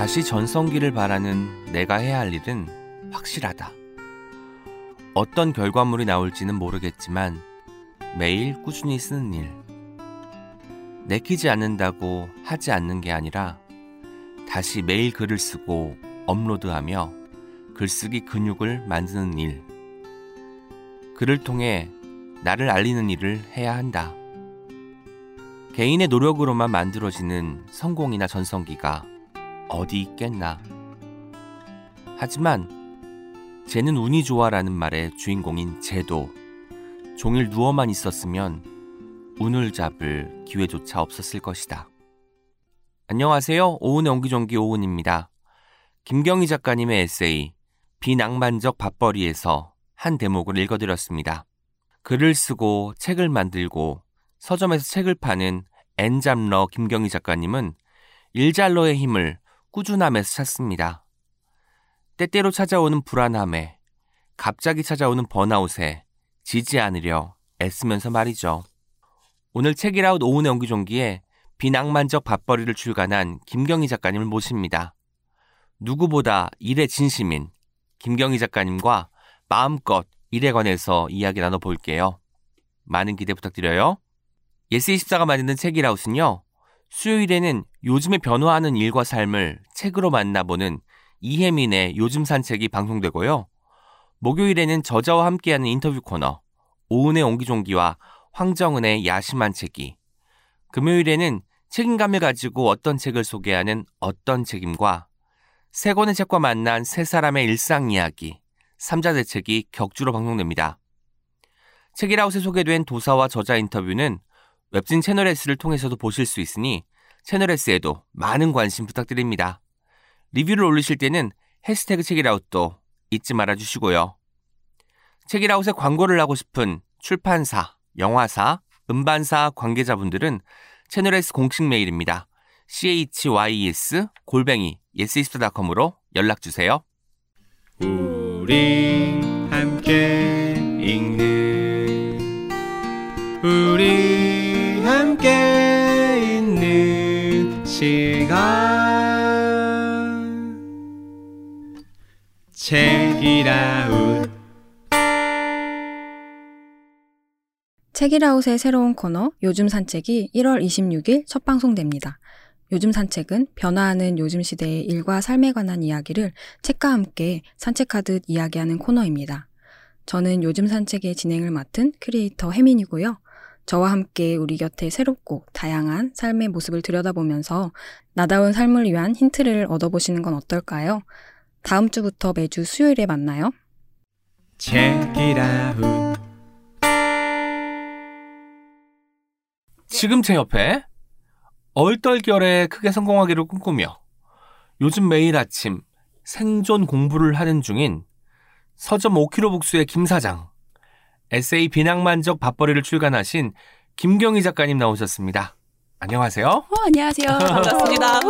다시 전성기를 바라는 내가 해야 할 일은 확실하다. 어떤 결과물이 나올지는 모르겠지만 매일 꾸준히 쓰는 일. 내키지 않는다고 하지 않는 게 아니라 다시 매일 글을 쓰고 업로드하며 글쓰기 근육을 만드는 일. 글을 통해 나를 알리는 일을 해야 한다. 개인의 노력으로만 만들어지는 성공이나 전성기가 어디 있겠나. 하지만 쟤는 운이 좋아라는 말의 주인공인 쟤도 종일 누워만 있었으면 운을 잡을 기회조차 없었을 것이다. 안녕하세요. 오은의 옹기종기 오은입니다. 김경희 작가님의 에세이 비낭만적 밥벌이에서 한 대목을 읽어드렸습니다. 글을 쓰고 책을 만들고 서점에서 책을 파는 엔잡러 김경희 작가님은 일잘러의 힘을 꾸준함에서 찾습니다. 때때로 찾아오는 불안함에 갑자기 찾아오는 번아웃에 지지 않으려 애쓰면서 말이죠. 오늘 책이라웃 오은의 옹기종기에 비낭만적 밥벌이를 출간한 김경희 작가님을 모십니다. 누구보다 일에 진심인 김경희 작가님과 마음껏 일에 관해서 이야기 나눠볼게요. 많은 기대 부탁드려요. 예스24가 만드는 책읽아웃은요. 수요일에는 요즘에 변화하는 일과 삶을 책으로 만나보는 이혜민의 요즘 산책이 방송되고요. 목요일에는 저자와 함께하는 인터뷰 코너 오은의 옹기종기와 황정은의 야심한책이 금요일에는 책임감을 가지고 어떤 책을 소개하는 어떤 책임과 세 권의 책과 만난 세 사람의 일상 이야기 삼자 대책이 격주로 방송됩니다. 책이라웃에 소개된 도사와 저자 인터뷰는 웹진 채널 S를 통해서도 보실 수 있으니 채널 S에도 많은 관심 부탁드립니다. 리뷰를 올리실 때는 해시태그 책이라웃도 잊지 말아 주시고요. 책이라웃에 광고를 하고 싶은 출판사, 영화사, 음반사 관계자분들은 채널 S 공식 메일입니다. chys 골뱅이 yes24.com으로 연락 주세요. 우리 함께 읽는 우리 함께 있는 시간 책이라웃 책이라웃의 새로운 코너 요즘 산책이 1월 26일 첫 방송됩니다. 요즘 산책은 변화하는 요즘 시대의 일과 삶에 관한 이야기를 책과 함께 산책하듯 이야기하는 코너입니다. 저는 요즘 산책의 진행을 맡은 크리에이터 혜민이고요. 저와 함께 우리 곁에 새롭고 다양한 삶의 모습을 들여다보면서 나다운 삶을 위한 힌트를 얻어보시는 건 어떨까요? 다음 주부터 매주 수요일에 만나요. 지금 제 옆에 얼떨결에 크게 성공하기를 꿈꾸며 요즘 매일 아침 생존 공부를 하는 중인 서점 5kg 북수의 김 사장, 에세이 비낭만적 밥벌이를 출간하신 김경희 작가님 나오셨습니다. 안녕하세요. 어, 안녕하세요. 반갑습니다.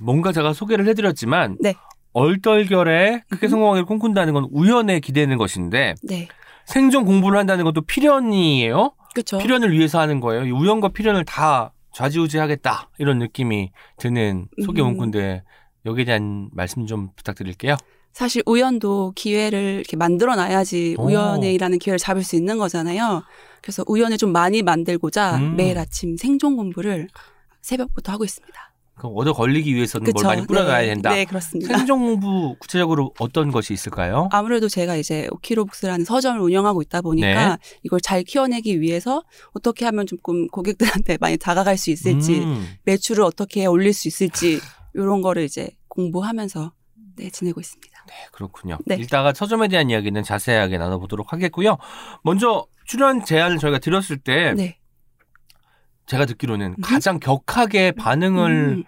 뭔가 제가 소개를 해드렸지만 네. 얼떨결에 크게 성공하기를 꿈꾼다는 건 우연에 기대는 것인데 네. 생존 공부를 한다는 것도 필연이에요. 그렇죠. 필연을 위해서 하는 거예요. 이 우연과 필연을 다 좌지우지하겠다 이런 느낌이 드는 소개 음. 문구인데 여기에 대한 말씀 좀 부탁드릴게요. 사실 우연도 기회를 이렇게 만들어 놔야지 오. 우연에 일하는 기회를 잡을 수 있는 거잖아요. 그래서 우연을 좀 많이 만들고자 음. 매일 아침 생존 공부를 새벽부터 하고 있습니다. 그럼 얻어 걸리기 위해서는 그쵸? 뭘 많이 뿌려놔야 네. 된다. 네, 그렇습니다. 생존 공부 구체적으로 어떤 것이 있을까요? 아무래도 제가 이제 오키로북스라는 서점을 운영하고 있다 보니까 네. 이걸 잘 키워내기 위해서 어떻게 하면 조금 고객들한테 많이 다가갈 수 있을지 음, 매출을 어떻게 올릴 수 있을지 이런 거를 이제 공부하면서 네, 지내고 있습니다. 네, 그렇군요. 네. 이따가 서점에 대한 이야기는 자세하게 나눠보도록 하겠고요. 먼저 출연 제안을 저희가 드렸을 때 네. 제가 듣기로는 가장 격하게 반응을 음.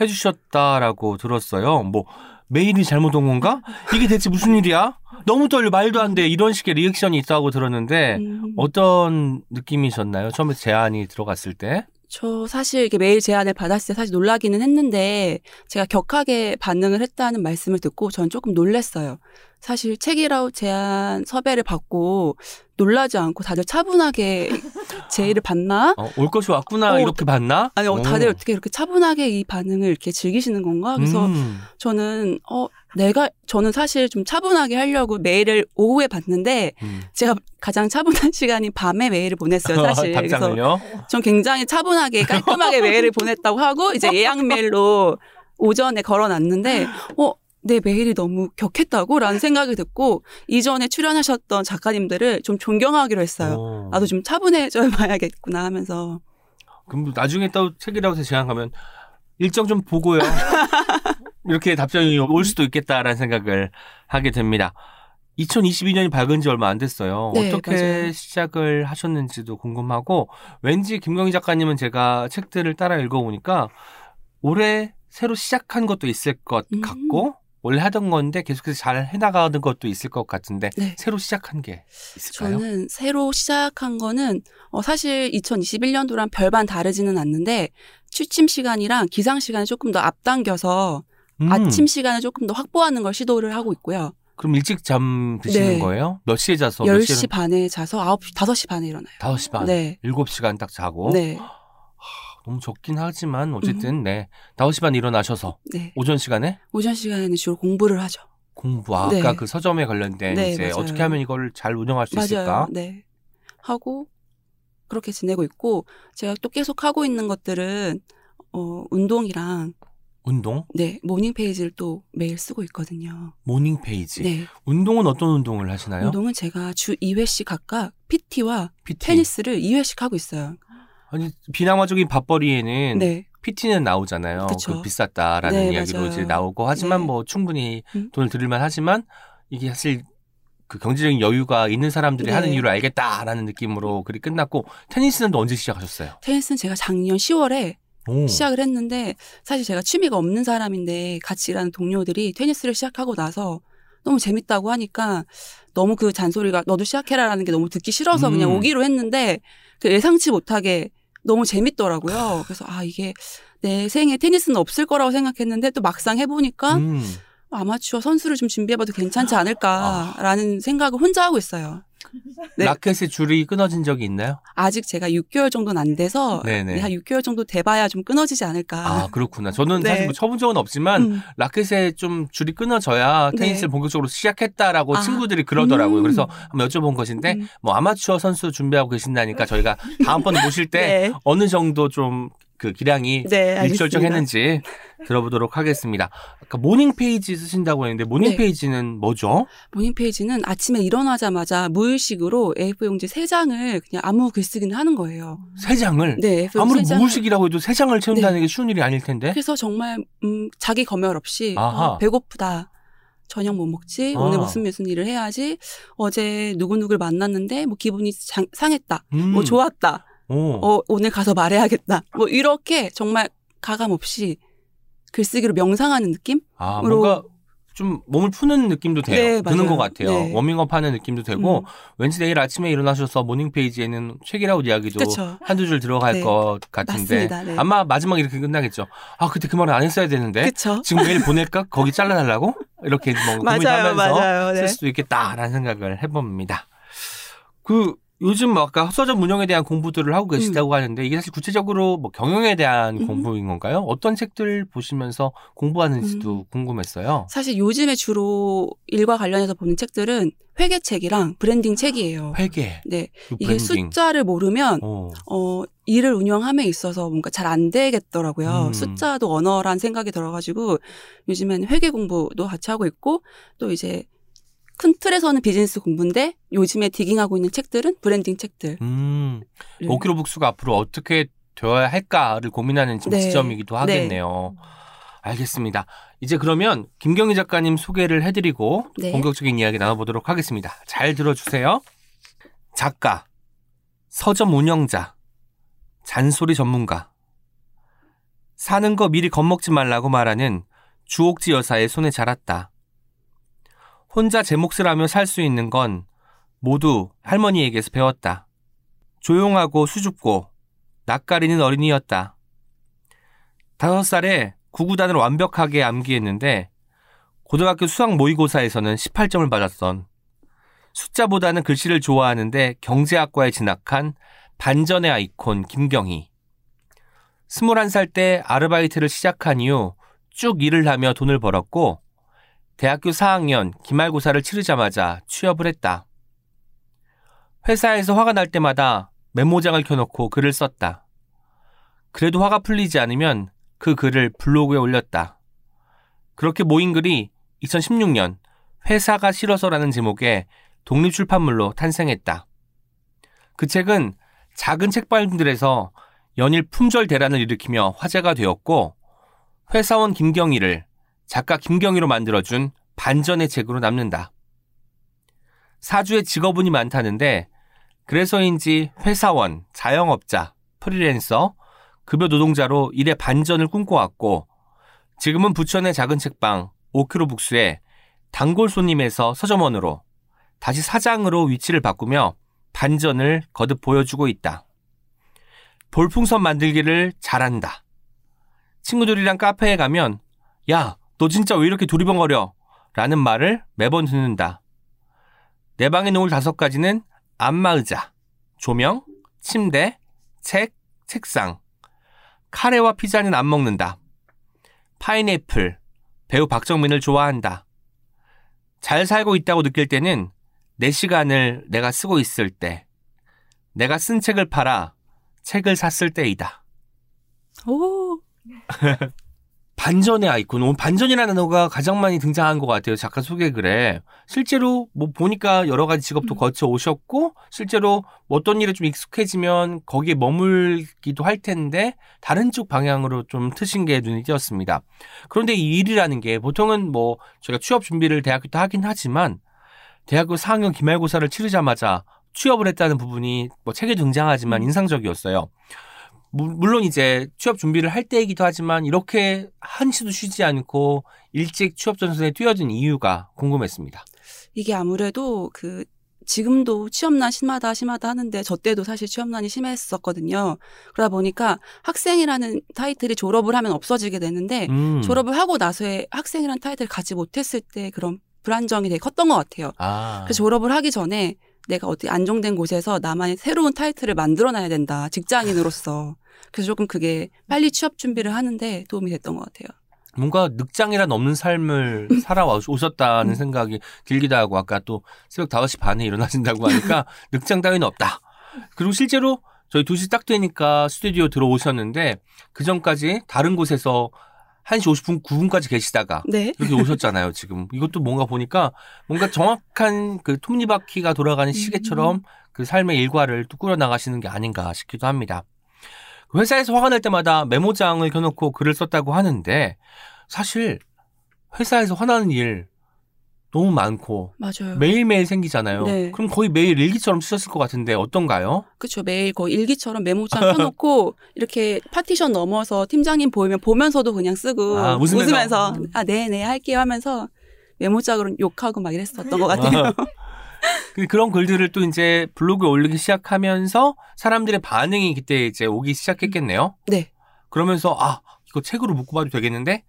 해주셨다라고 들었어요. 뭐 메일이 잘못 온 건가? 이게 대체 무슨 일이야? 너무 떨려 말도 안 돼. 이런 식의 리액션이 있다고 들었는데 음. 어떤 느낌이셨나요? 처음에 제안이 들어갔을 때? 저 사실 이렇게 메일 제안을 받았을 때 사실 놀라기는 했는데 제가 격하게 반응을 했다는 말씀을 듣고 전 조금 놀랐어요. 사실 책이라웃 제안 섭외를 받고 놀라지 않고 다들 차분하게 제 일을 봤나? 어, 올 것이 왔구나 어, 이렇게 봤나? 아니 어, 다들 오. 어떻게 이렇게 차분하게 이 반응을 이렇게 즐기시는 건가? 그래서 음. 저는 어 내가 저는 사실 좀 차분하게 하려고 메일을 오후에 봤는데 음. 제가 가장 차분한 시간이 밤에 메일을 보냈어요 사실. 그래서? 전 굉장히 차분하게 깔끔하게 메일을 보냈다고 하고 이제 예약 메일로 오전에 걸어놨는데 어. 내 메일이 너무 격했다고 라는 생각이 듣고 이전에 출연하셨던 작가님들을 좀 존경하기로 했어요. 오. 나도 좀 차분해져 봐야겠구나 하면서 그럼 나중에 또 책이라고 해서 제안 가면 일정 좀 보고요. 이렇게 답장이 올 수도 있겠다라는 생각을 하게 됩니다. 2022년이 밝은 지 얼마 안 됐어요. 네, 어떻게 맞아요. 시작을 하셨는지도 궁금하고 왠지 김경희 작가님은 제가 책들을 따라 읽어보니까 올해 새로 시작한 것도 있을 것 음. 같고 원래 하던 건데 계속해서 잘 해나가는 것도 있을 것 같은데 네. 새로 시작한 게 있을까요? 저는 새로 시작한 거는 어, 사실 2021년도랑 별반 다르지는 않는데 취침 시간이랑 기상 시간을 조금 더 앞당겨서 음, 아침 시간을 조금 더 확보하는 걸 시도를 하고 있고요. 그럼 일찍 잠 드시는 네. 거예요? 몇 시에 자서 몇 10시 반에 자서 9시, 5시 반에 일어나요. 5시 반, 네. 7시간 딱 자고 네. 너무 적긴 하지만 어쨌든 네 5시 반 일어나셔서 네. 오전 시간에 오전 시간에는 주로 공부를 하죠. 공부 아까 네. 그 서점에 관련된 네, 이제 맞아요. 어떻게 하면 이걸 잘 운영할 수 맞아요. 있을까? 네. 하고 그렇게 지내고 있고 제가 또 계속 하고 있는 것들은 어, 운동이랑 운동, 네, 모닝 페이지를 또 매일 쓰고 있거든요. 모닝 페이지. 네. 운동은 어떤 운동을 하시나요? 운동은 제가 주 2회씩 각각 PT와 PT. 테니스를 2회씩 하고 있어요. 아니 비낭만적인 밥벌이에는 네. PT는 나오잖아요. 그쵸. 그 비쌌다라는 네, 이야기로 맞아요. 이제 나오고 하지만 네. 뭐 충분히 음. 돈을 들일만 하지만 이게 사실 그 경제적인 여유가 있는 사람들이 네. 하는 이유를 알겠다라는 느낌으로 글이 끝났고 테니스는 또 언제 시작하셨어요? 테니스는 제가 작년 10월에 오. 시작을 했는데 사실 제가 취미가 없는 사람인데 같이 일하는 동료들이 테니스를 시작하고 나서 너무 재밌다고 하니까 너무 그 잔소리가 너도 시작해라라는 게 너무 듣기 싫어서 그냥 음. 오기로 했는데 그 예상치 못하게 너무 재밌더라고요. 그래서 아 이게 내 생에 테니스는 없을 거라고 생각했는데 또 막상 해보니까 음. 아마추어 선수를 좀 준비해봐도 괜찮지 않을까라는 생각을 혼자 하고 있어요. 네. 라켓의 줄이 끊어진 적이 있나요? 아직 제가 6개월 정도는 안 돼서 네네. 네, 한 6개월 정도 돼봐야 좀 끊어지지 않을까. 아 그렇구나. 저는 네. 사실 뭐 쳐본 적은 없지만 음. 라켓에 좀 줄이 끊어져야 네. 테니스를 본격적으로 시작했다라고 아. 친구들이 그러더라고요. 음. 그래서 한번 여쭤본 것인데 음. 뭐 아마추어 선수 준비하고 계신다니까 저희가 다음번에 모실 때 네. 어느 정도 좀 그 기량이 네. 일취월장했는지 들어보도록 하겠습니다. 아까 모닝 페이지 쓰신다고 했는데 모닝 네. 페이지는 뭐죠? 모닝 페이지는 아침에 일어나자마자 무의식으로 A4 용지 세 장을 그냥 아무 글쓰기는 하는 거예요. 세 장을 네, A4 아무리. 무의식이라고 해도 세 장을 채운다는 게 쉬운 일이 아닐 텐데. 그래서 정말 음, 자기 검열 없이 아하. 어, 배고프다. 저녁 뭐 먹지? 아. 오늘 무슨 무슨 일을 해야지? 어제 누구누구를 만났는데 뭐 기분이 장- 상했다. 음. 뭐 좋았다. 오. 어, 오늘 가서 말해야겠다. 뭐 이렇게 정말 가감 없이 글쓰기로 명상하는 느낌? 아, 으로- 뭔가 좀 몸을 푸는 느낌도 돼요. 네, 드는. 것 같아요. 네. 워밍업 하는 느낌도 되고, 음. 왠지 내일 아침에 일어나셔서 모닝 페이지에는 책읽아웃 이야기도 그쵸. 한두 줄 들어갈 네. 것 같은데, 맞습니다. 네. 아마 마지막 이렇게 끝나겠죠. 아, 그때 그 말을 안 했어야 되는데, 그쵸? 지금 메일 보낼까? 거기 잘라달라고? 이렇게 뭐 고민하면서 맞아요. 쓸 네. 수도 있겠다라는 생각을 해봅니다. 그 요즘 뭐 아까 서점 운영에 대한 공부들을 하고 계시다고 하는데 이게 사실 구체적으로 뭐 경영에 대한 음. 공부인 건가요? 어떤 책들 보시면서 공부하는지도 음. 궁금했어요. 사실 요즘에 주로 일과 관련해서 보는 책들은 회계책이랑 브랜딩 책이에요. 회계, 네. 그 이게. 숫자를 모르면 어. 어, 일을 운영함에 있어서 뭔가 잘 안 되겠더라고요. 음. 숫자도 언어란 생각이 들어가지고 요즘에는 회계 공부도 같이 하고 있고 또 이제 큰 틀에서는 비즈니스 공부인데 요즘에 digging하고 있는 책들은 브랜딩 책들. 음, 네. 오키로 북스가 앞으로 어떻게 되어야 할까를 고민하는 지금 네. 지점이기도 하겠네요. 알겠습니다. 이제 그러면 김경희 작가님 소개를 해드리고 네. 본격적인 이야기 나눠보도록 하겠습니다. 잘 들어주세요. 작가, 서점 운영자, 잔소리 전문가, 사는 거 미리 겁먹지 말라고 말하는 주옥지 여사의 손에 자랐다. 혼자 제 몫을 하며 살 수 있는 건 모두 할머니에게서 배웠다. 조용하고 수줍고 낯가리는 어린이였다. 다섯 살에 구구단을 완벽하게 암기했는데 고등학교 수학 모의고사에서는 18점을 받았던 숫자보다는 글씨를 좋아하는데 경제학과에 진학한 반전의 아이콘 김경희. 21살 때 아르바이트를 시작한 이후 쭉 일을 하며 돈을 벌었고 대학교 4학년 기말고사를 치르자마자 취업을 했다. 회사에서 화가 날 때마다 메모장을 켜놓고 글을 썼다. 그래도 화가 풀리지 않으면 그 글을 블로그에 올렸다. 그렇게 모인 글이 2016년 회사가 싫어서라는 제목의 독립출판물로 탄생했다. 그 책은 작은 책방들에서 연일 품절 대란을 일으키며 화제가 되었고 회사원 김경희를 작가 김경희로 만들어준 반전의 책으로 남는다. 사주에 직업운이 많다는데 그래서인지 회사원, 자영업자, 프리랜서, 급여 노동자로 일의 반전을 꿈꿔왔고 지금은 부천의 작은 책방 오크로 북스에 단골 손님에서 서점원으로 다시 사장으로 위치를 바꾸며 반전을 거듭 보여주고 있다. 볼풍선 만들기를 잘한다. 친구들이랑 카페에 가면 야, 너 진짜 왜 이렇게 두리번거려? 라는 말을 매번 듣는다. 내 방에 놓을 다섯 가지는 안마의자, 조명, 침대, 책, 책상. 카레와 피자는 안 먹는다. 파인애플, 배우 박정민을 좋아한다. 잘 살고 있다고 느낄 때는 내 시간을 내가 쓰고 있을 때, 내가 쓴 책을 팔아 책을 샀을 때이다. 오. 반전의 아이콘. 오늘 반전이라는 단어가 가장 많이 등장한 것 같아요. 작가 소개 글에. 실제로 뭐 보니까 여러 가지 직업도 음. 거쳐 오셨고, 실제로 뭐 어떤 일에 좀 익숙해지면 거기에 머물기도 할 텐데, 다른 쪽 방향으로 좀 트신 게 눈에 띄었습니다. 그런데 이 일이라는 게 보통은 뭐 저희가 취업 준비를 대학교 때 하긴 하지만, 대학교 4학년 기말고사를 치르자마자 취업을 했다는 부분이 뭐 책에 등장하지만 음. 인상적이었어요. 무- 물론 이제 취업 준비를 할 때이기도 하지만 이렇게 한시도 쉬지 않고 일찍 취업 전선에 뛰어든 이유가 궁금했습니다. 이게 아무래도 그 지금도 취업난 심하다 심하다 하는데 저 때도 사실 취업난이 심했었거든요. 그러다 보니까 학생이라는 타이틀이 졸업을 하면 없어지게 되는데 음. 졸업을 하고 나서의 학생이라는 타이틀을 갖지 못했을 때 그런 불안정이 되게 컸던 것 같아요. 아. 그래서 졸업을 하기 전에 내가 어디 안정된 곳에서 나만의 새로운 타이틀을 만들어놔야 된다. 직장인으로서. 그래서 조금 그게 빨리 취업 준비를 하는데 도움이 됐던 것 같아요. 뭔가 늑장이란 없는 삶을 살아오셨다는 생각이 들기도 하고 아까 또 새벽 5시 반에 일어나신다고 하니까 늑장 따위는 없다. 그리고 실제로 저희 2시 딱 되니까 스튜디오 들어오셨는데 그 전까지 다른 곳에서 1시 50분, 9분까지 계시다가 네. 이렇게 오셨잖아요, 지금. 이것도 뭔가 보니까 뭔가 정확한 그 톱니바퀴가 돌아가는 시계처럼 그 삶의 일과를 또 꾸려 나가시는 게 아닌가 싶기도 합니다. 그 회사에서 화가 날 때마다 메모장을 켜놓고 글을 썼다고 하는데 사실 회사에서 화나는 일 너무 많고 맞아요. 매일매일 생기잖아요. 네. 그럼 거의 매일 일기처럼 쓰셨을 것 같은데 어떤가요? 그렇죠. 매일 거의 일기처럼 메모장 펴놓고 이렇게 파티션 넘어서 팀장님 보이면 보면서도 그냥 쓰고 아, 웃으면서? 웃으면서 아 네네 할게요 하면서 메모장으로 욕하고 막 이랬었던 것 같아요. 그- 그런 글들을 또 이제 블로그에 올리기 시작하면서 사람들의 반응이 그때 이제 오기 시작했겠네요. 네, 그러면서 아 이거 책으로 묶고 봐도 되겠는데?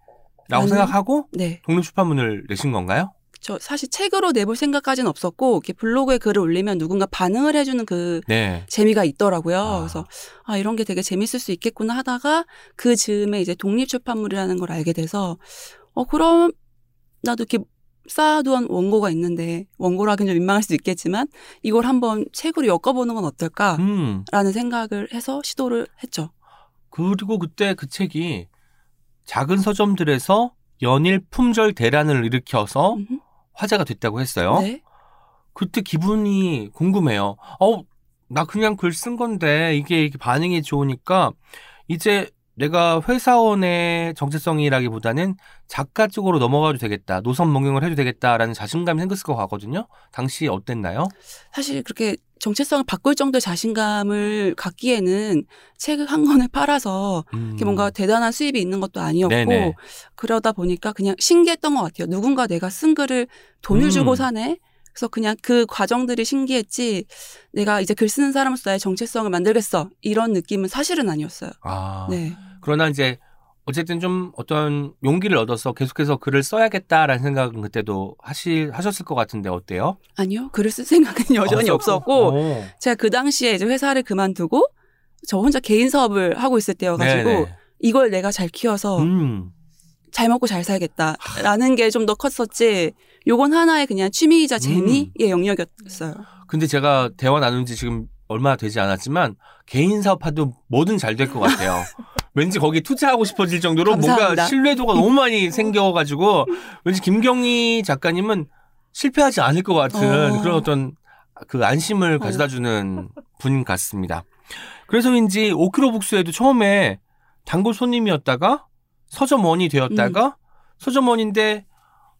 라고 생각하고 네. 독립 출판문을 내신 건가요? 저 사실 책으로 내볼 생각까지는 없었고 이렇게 블로그에 글을 올리면 누군가 반응을 해주는 그 네. 재미가 있더라고요. 아. 그래서 아 이런 게 되게 재밌을 수 있겠구나 하다가 그 즈음에 이제 독립 출판물이라는 걸 알게 돼서 어 그럼 나도 이렇게 쌓아두은 원고가 있는데 원고로 하긴 좀 민망할 수도 있겠지만 이걸 한번 책으로 엮어보는 건 어떨까라는 음. 생각을 해서 시도를 했죠. 그리고 그때 그 책이 작은 서점들에서 연일 품절 대란을 일으켜서 음흠. 화제가 됐다고 했어요. 네. 그때 기분이 궁금해요. 어, 나 그냥 글 쓴 건데 이게 반응이 좋으니까 이제 내가 회사원의 정체성이라기보다는 작가 쪽으로 넘어가도 되겠다. 노선 변경을 해도 되겠다라는 자신감이 생겼을 것 같거든요. 당시 어땠나요? 사실 그렇게 정체성을 바꿀 정도의 자신감을 갖기에는 책한 권을 팔아서 음. 이렇게 뭔가 대단한 수입이 있는 것도 아니었고 네네. 그러다 보니까 그냥 신기했던 것 같아요. 누군가 내가 쓴 글을 돈을 음. 주고 사네. 그래서 그냥 그 과정들이 신기했지. 내가 이제 글 쓰는 사람으로서 나의 정체성을 만들겠어. 이런 느낌은 사실은 아니었어요. 아, 네. 그러나 이제 어쨌든 좀 어떤 용기를 얻어서 계속해서 글을 써야겠다라는 생각은 그때도 하시 하셨을 것 같은데 어때요? 아니요. 글을 쓸 생각은 여전히 아, 없었고 어. 제가 그 당시에 이제 회사를 그만두고 저 혼자 개인 사업을 하고 있을 때여가지고 네네. 이걸 내가 잘 키워서 음. 잘 먹고 잘 살겠다라는 게 좀 더 컸었지. 요건 하나의 그냥 취미이자 재미의 영역이었어요. 근데 제가 대화 나눈 지 지금 얼마 되지 않았지만 개인 사업하도 뭐든 잘 될 것 같아요. 왠지 거기 투자하고 싶어질 정도로 뭔가 감사합니다. 신뢰도가 너무 많이 생겨가지고 왠지 김경희 작가님은 실패하지 않을 것 같은 어. 그런 어떤 그 안심을 가져다 주는 분 같습니다. 그래서인지 5kg 북수에도 처음에 단골 손님이었다가 서점원이 되었다가 서점원인데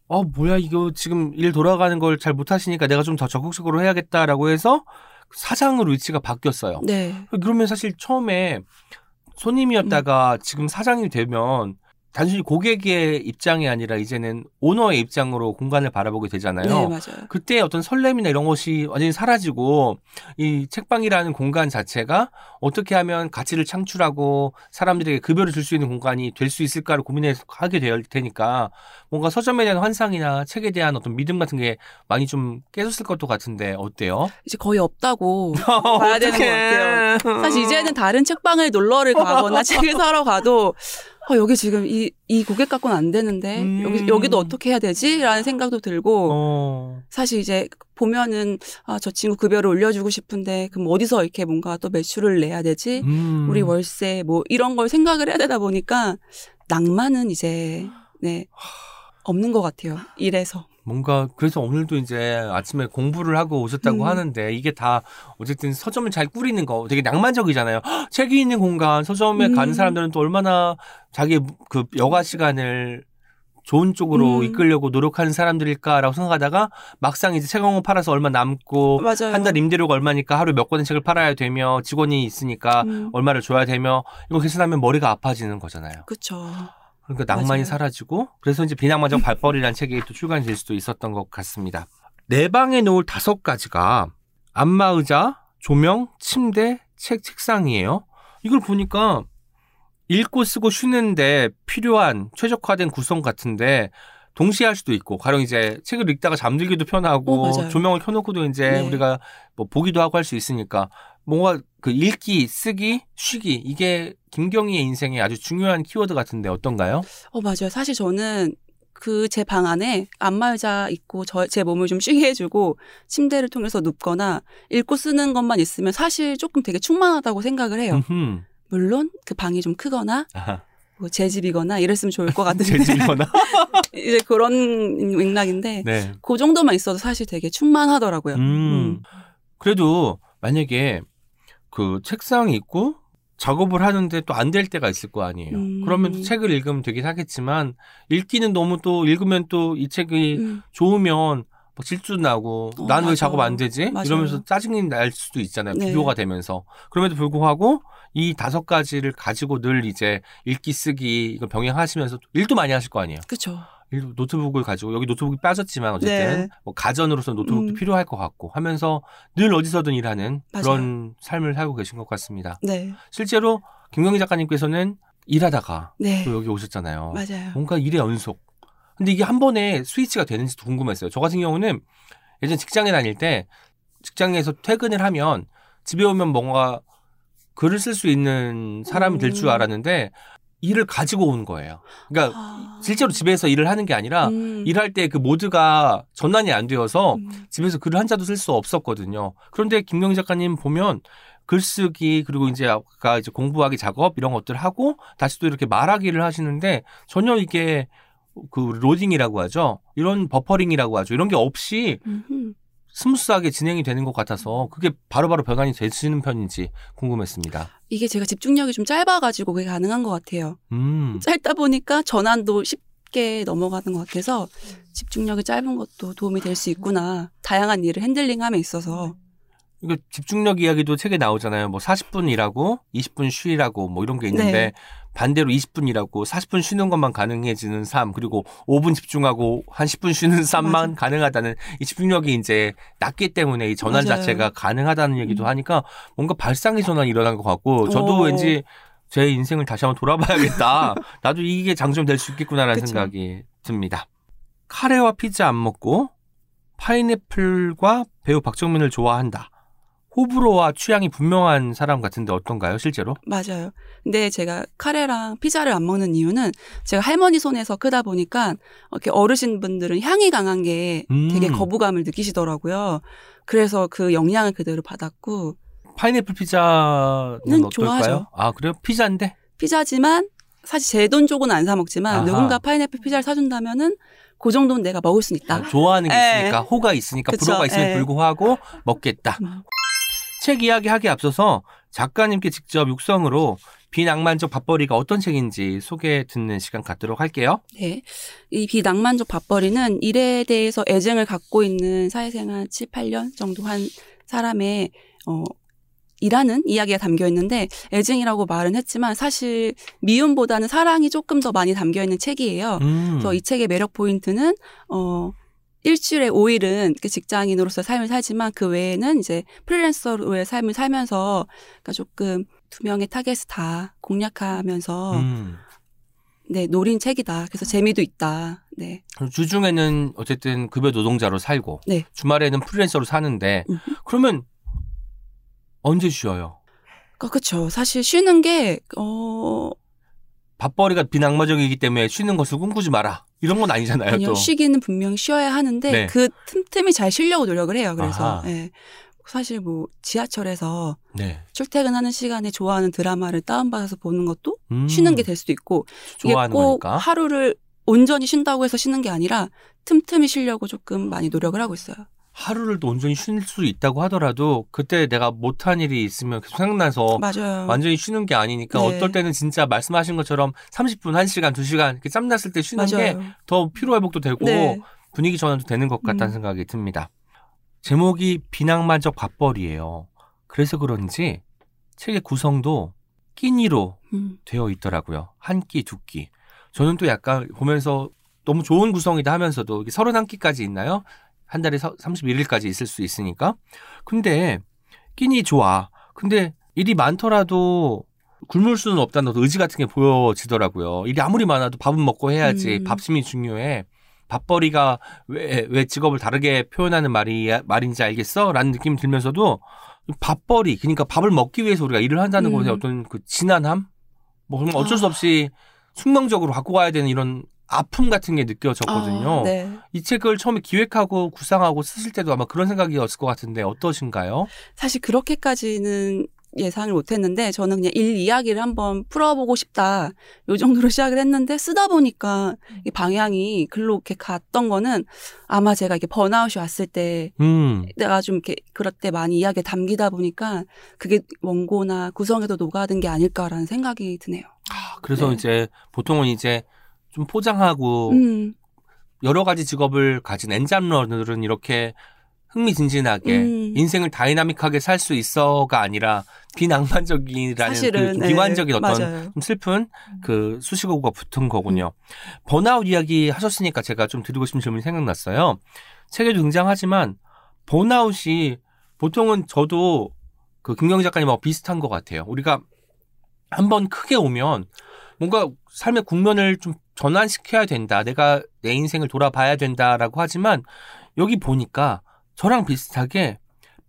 어 뭐야 이거 지금 일 돌아가는 걸 잘 못하시니까 내가 좀 더 적극적으로 해야겠다라고 해서 사장으로 위치가 바뀌었어요. 네. 그러면 사실 처음에 손님이었다가 지금 사장이 되면 단순히 고객의 입장이 아니라 이제는 오너의 입장으로 공간을 바라보게 되잖아요. 네, 맞아요. 그때 어떤 설렘이나 이런 것이 완전히 사라지고 이 책방이라는 공간 자체가 어떻게 하면 가치를 창출하고 사람들에게 급여를 줄 수 있는 공간이 될 수 있을까를 고민해서 하게 될 테니까 뭔가 서점에 대한 환상이나 책에 대한 어떤 믿음 같은 게 많이 좀 깨졌을 것도 같은데 어때요? 이제 거의 없다고 봐야 되는 것 같아요. 사실 이제는 다른 책방을 놀러를 가거나 책을 사러 가도 어, 여기 지금 이, 이 고객 갖고는 안 되는데 음. 여기, 여기도 어떻게 해야 되지? 라는 생각도 들고 어. 사실 이제 보면은 아, 저 친구 급여를 올려주고 싶은데 그럼 어디서 이렇게 뭔가 또 매출을 내야 되지? 음. 우리 월세 뭐 이런 걸 생각을 해야 되다 보니까 낭만은 이제 네 없는 것 같아요. 이래서 뭔가 그래서 오늘도 이제 아침에 공부를 하고 오셨다고 음. 하는데 이게 다 어쨌든 서점을 잘 꾸리는 거 되게 낭만적이잖아요. 헉, 책이 있는 공간 서점에 음. 가는 사람들은 또 얼마나 자기 그 여가 시간을 좋은 쪽으로 음. 이끌려고 노력하는 사람들일까라고 생각하다가 막상 이제 책 한 권 팔아서 얼마 남고. 한 달 임대료가 얼마니까 하루에 몇 권의 책을 팔아야 되며 직원이 있으니까 음, 얼마를 줘야 되며 이거 계산하면 머리가 아파지는 거잖아요. 그쵸. 그러니까 낭만이 맞아요. 사라지고 그래서 이제 비낭만적 발벌이라는 책이 또 출간이 될 수도 있었던 것 같습니다. 내 방에 놓을 다섯 가지가 안마 의자, 조명, 침대, 책, 책상이에요. 이걸 보니까 읽고 쓰고 쉬는데 필요한 최적화된 구성 같은데 동시에 할 수도 있고 가령 이제 책을 읽다가 잠들기도 편하고 어, 맞아요. 조명을 켜놓고도 이제 네. 우리가 뭐 보기도 하고 할 수 있으니까 뭔가 그 읽기, 쓰기, 쉬기 이게 김경희의 인생에 아주 중요한 키워드 같은데 어떤가요? 어 맞아요. 사실 저는 그 제 방 안에 안마의자 있고 저 제 몸을 좀 쉬게 해주고 침대를 통해서 눕거나 읽고 쓰는 것만 있으면 사실 조금 되게 충만하다고 생각을 해요. 음흠. 물론 그 방이 좀 크거나 아하. 뭐제 집이거나 이랬으면 좋을 것 같은데 제 집이거나. 이제 그런 맥락인데 네. 그 정도만 있어도 사실 되게 충만하더라고요. 음. 그래도 만약에 그 책상이 있고 작업을 하는데 또 안 될 때가 있을 거 아니에요. 음. 그러면 또 책을 읽으면 되긴 하겠지만 읽기는 너무 또 읽으면 또 이 책이 음. 좋으면 뭐 질주 나고 어, 나는 왜. 작업 안 되지? 맞아요. 이러면서 짜증이 날 수도 있잖아요. 네. 비교가 되면서. 그럼에도 불구하고 이 다섯 가지를 가지고 늘 이제 읽기 쓰기 이거 병행하시면서 일도 많이 하실 거 아니에요. 일- 노트북을 가지고 여기 노트북이 빠졌지만 어쨌든 네. 뭐 가전으로서 노트북도 음. 필요할 것 같고 하면서 늘 어디서든 일하는 맞아요. 그런 삶을 살고 계신 것 같습니다. 네. 실제로 김경희 작가님께서는 일하다가 네. 또 여기 오셨잖아요. 맞아요. 뭔가 일의 연속. 근데 이게 한 번에 스위치가 되는지도 궁금했어요. 저 같은 경우는 예전 직장에 다닐 때 직장에서 퇴근을 하면 집에 오면 뭔가 글을 쓸 수 있는 사람이 될줄 음. 알았는데 일을 가지고 온 거예요. 그러니까 아. 실제로 집에서 일을 하는 게 아니라 음. 일할 때 그 모드가 전환이 안 되어서 음. 집에서 글을 한 자도 쓸 수 없었거든요. 그런데 김경희 작가님 보면 글쓰기 그리고 이제 아까 이제 공부하기 작업 이런 것들 하고 다시 또 이렇게 말하기를 하시는데 전혀 이게 그 로딩이라고 하죠. 이런 버퍼링이라고 하죠. 이런 게 없이 음흠. smooth하게 진행이 되는 것 같아서 그게 바로바로 변환이 되시는 편인지 궁금했습니다. 이게 제가 집중력이 좀 짧아가지고 그게 가능한 것 같아요. 음. 짧다 보니까 전환도 쉽게 넘어가는 것 같아서 집중력이 짧은 것도 도움이 될 수 있구나. 다양한 일을 handling함에 있어서. 이거 집중력 이야기도 책에 나오잖아요. 뭐 40분 일하고 20분 쉬라고 뭐 이런 게 있는데 네. 반대로 20분 일하고 40분 쉬는 것만 가능해지는 삶 그리고 5분 집중하고 한 10분 쉬는 삶만 맞아. 가능하다는 이 집중력이 이제 낮기 때문에 이 전환 맞아요. 자체가 가능하다는 얘기도 음. 하니까 뭔가 발상의 전환이 일어난 것 같고 저도 오. 왠지 제 인생을 다시 한번 돌아봐야겠다. 나도 이게 장점 될 수 있겠구나라는 그쵸. 생각이 듭니다. 카레와 피자 안 먹고 파인애플과 배우 박정민을 좋아한다. 호불호와 취향이 분명한 사람 같은데 어떤가요, 실제로? 맞아요. 근데 제가 카레랑 피자를 안 먹는 이유는 제가 할머니 손에서 크다 보니까 이렇게 어르신분들은 향이 강한 게 음. 되게 거부감을 느끼시더라고요. 그래서 그 영향을 그대로 받았고 파인애플 피자는 는 어떨까요? 좋아하죠. 아, 그래요? 피자인데? 피자지만 사실 제 돈 쪽은 안 사 먹지만 아하. 누군가 파인애플 피자를 사준다면은 그 정도는 내가 먹을 수는 있다. 아, 좋아하는 게 예. 있으니까, 호가 있으니까, 그쵸, 불호가 있음에 예. 불구하고 먹겠다. 음. 책 이야기 하기에 앞서서 작가님께 직접 육성으로 비낭만적 밥벌이가 어떤 책인지 소개 듣는 시간 갖도록 할게요. 네. 이 비낭만적 밥벌이는 일에 대해서 애증을 갖고 있는 사회생활 7, 8년 정도 한 사람의 어 일하는 이야기가 담겨 있는데 애증이라고 말은 했지만 사실 미움보다는 사랑이 조금 더 많이 담겨 있는 책이에요. 음. 그래서 이 책의 매력 포인트는 어 일주일에 5일은 직장인으로서 삶을 살지만 그 외에는 이제 프리랜서로의 삶을 살면서 그러니까 조금 두 명의 타겟을 다 공략하면서 음. 네, 노린 책이다. 그래서 재미도 있다. 네. 주중에는 어쨌든 급여 노동자로 살고 네. 주말에는 프리랜서로 사는데 음흠. 그러면 언제 쉬어요? 그 그쵸. 사실 쉬는 게, 어, 밥벌이가 비낭만적이기 때문에 쉬는 것을 꿈꾸지 마라. 이런 건 아니잖아요. 아니요. 또. 쉬기는 분명히 쉬어야 하는데, 네. 그 틈틈이 잘 쉬려고 노력을 해요. 그래서. 예. 사실 뭐, 지하철에서 네. 출퇴근하는 시간에 좋아하는 드라마를 다운받아서 보는 것도 음, 쉬는 게 될 수도 있고, 이게 꼭 거니까. 하루를 온전히 쉰다고 해서 쉬는 게 아니라, 틈틈이 쉬려고 조금 많이 노력을 하고 있어요. 하루를 또 온전히 쉴 수 있다고 하더라도 그때 내가 못한 일이 있으면 계속 생각나서 맞아요. 완전히 쉬는 게 아니니까 네. 어떨 때는 진짜 말씀하신 것처럼 30분, 1시간, 2시간 이렇게 짬 났을 때 쉬는 게. 더 피로 회복도 되고 네. 분위기 전환도 되는 것 같다는 음. 생각이 듭니다. 제목이 비낭만적 밥벌이에요. 그래서 그런지 책의 구성도 끼니로 음. 되어 있더라고요. 한 끼, 두 끼. 저는 또 약간 보면서 너무 좋은 구성이다 하면서도 이게 31끼까지 있나요? 한 달에 31일까지 있을 수 있으니까. 근데 끼니 좋아. 근데 일이 많더라도 굶을 수는 없다는 의지 같은 게 보여지더라고요. 일이 아무리 많아도 밥은 먹고 해야지. 음. 밥심이 중요해. 밥벌이가 왜, 왜 직업을 다르게 표현하는 말이, 말인지 알겠어? 라는 느낌이 들면서도 밥벌이, 그러니까 밥을 먹기 위해서 우리가 일을 한다는 음. 것에 어떤 그 진한함? 뭐 어쩔 수 아. 없이 숙명적으로 갖고 가야 되는 이런 아픔 같은 게 느껴졌거든요. 아, 네. 이 책을 처음에 기획하고 구상하고 쓰실 때도 아마 그런 생각이었을 것 같은데 어떠신가요? 사실 그렇게까지는 예상을 못했는데 저는 그냥 일 이야기를 한번 풀어보고 싶다 요 정도로 시작을 했는데 쓰다 보니까 이 방향이 글로 이렇게 갔던 거는 아마 제가 이렇게 번아웃이 왔을 때 음, 내가 좀 이렇게 그럴 때 많이 이야기에 담기다 보니까 그게 원고나 구성에도 녹아든 게 아닐까라는 생각이 드네요. 아, 그래서 네. 이제 보통은 이제 좀 포장하고 음, 여러 가지 직업을 가진 엔잡러들은 이렇게 흥미진진하게 음. 인생을 다이나믹하게 살 수 있어가 아니라 비낭만적이라는 사실은 그 네, 비관적인 어떤 맞아요. 좀 슬픈 그 수식어가 붙은 거군요. 번아웃 이야기 하셨으니까 제가 좀 드리고 싶은 질문이 생각났어요. 책에도 등장하지만 burnout이 보통은 저도 그 김경 작가님하고 비슷한 것 같아요. 우리가 한번 크게 오면 뭔가 삶의 국면을 좀 전환시켜야 된다. 내가 내 인생을 돌아봐야 된다라고 하지만 여기 보니까 저랑 비슷하게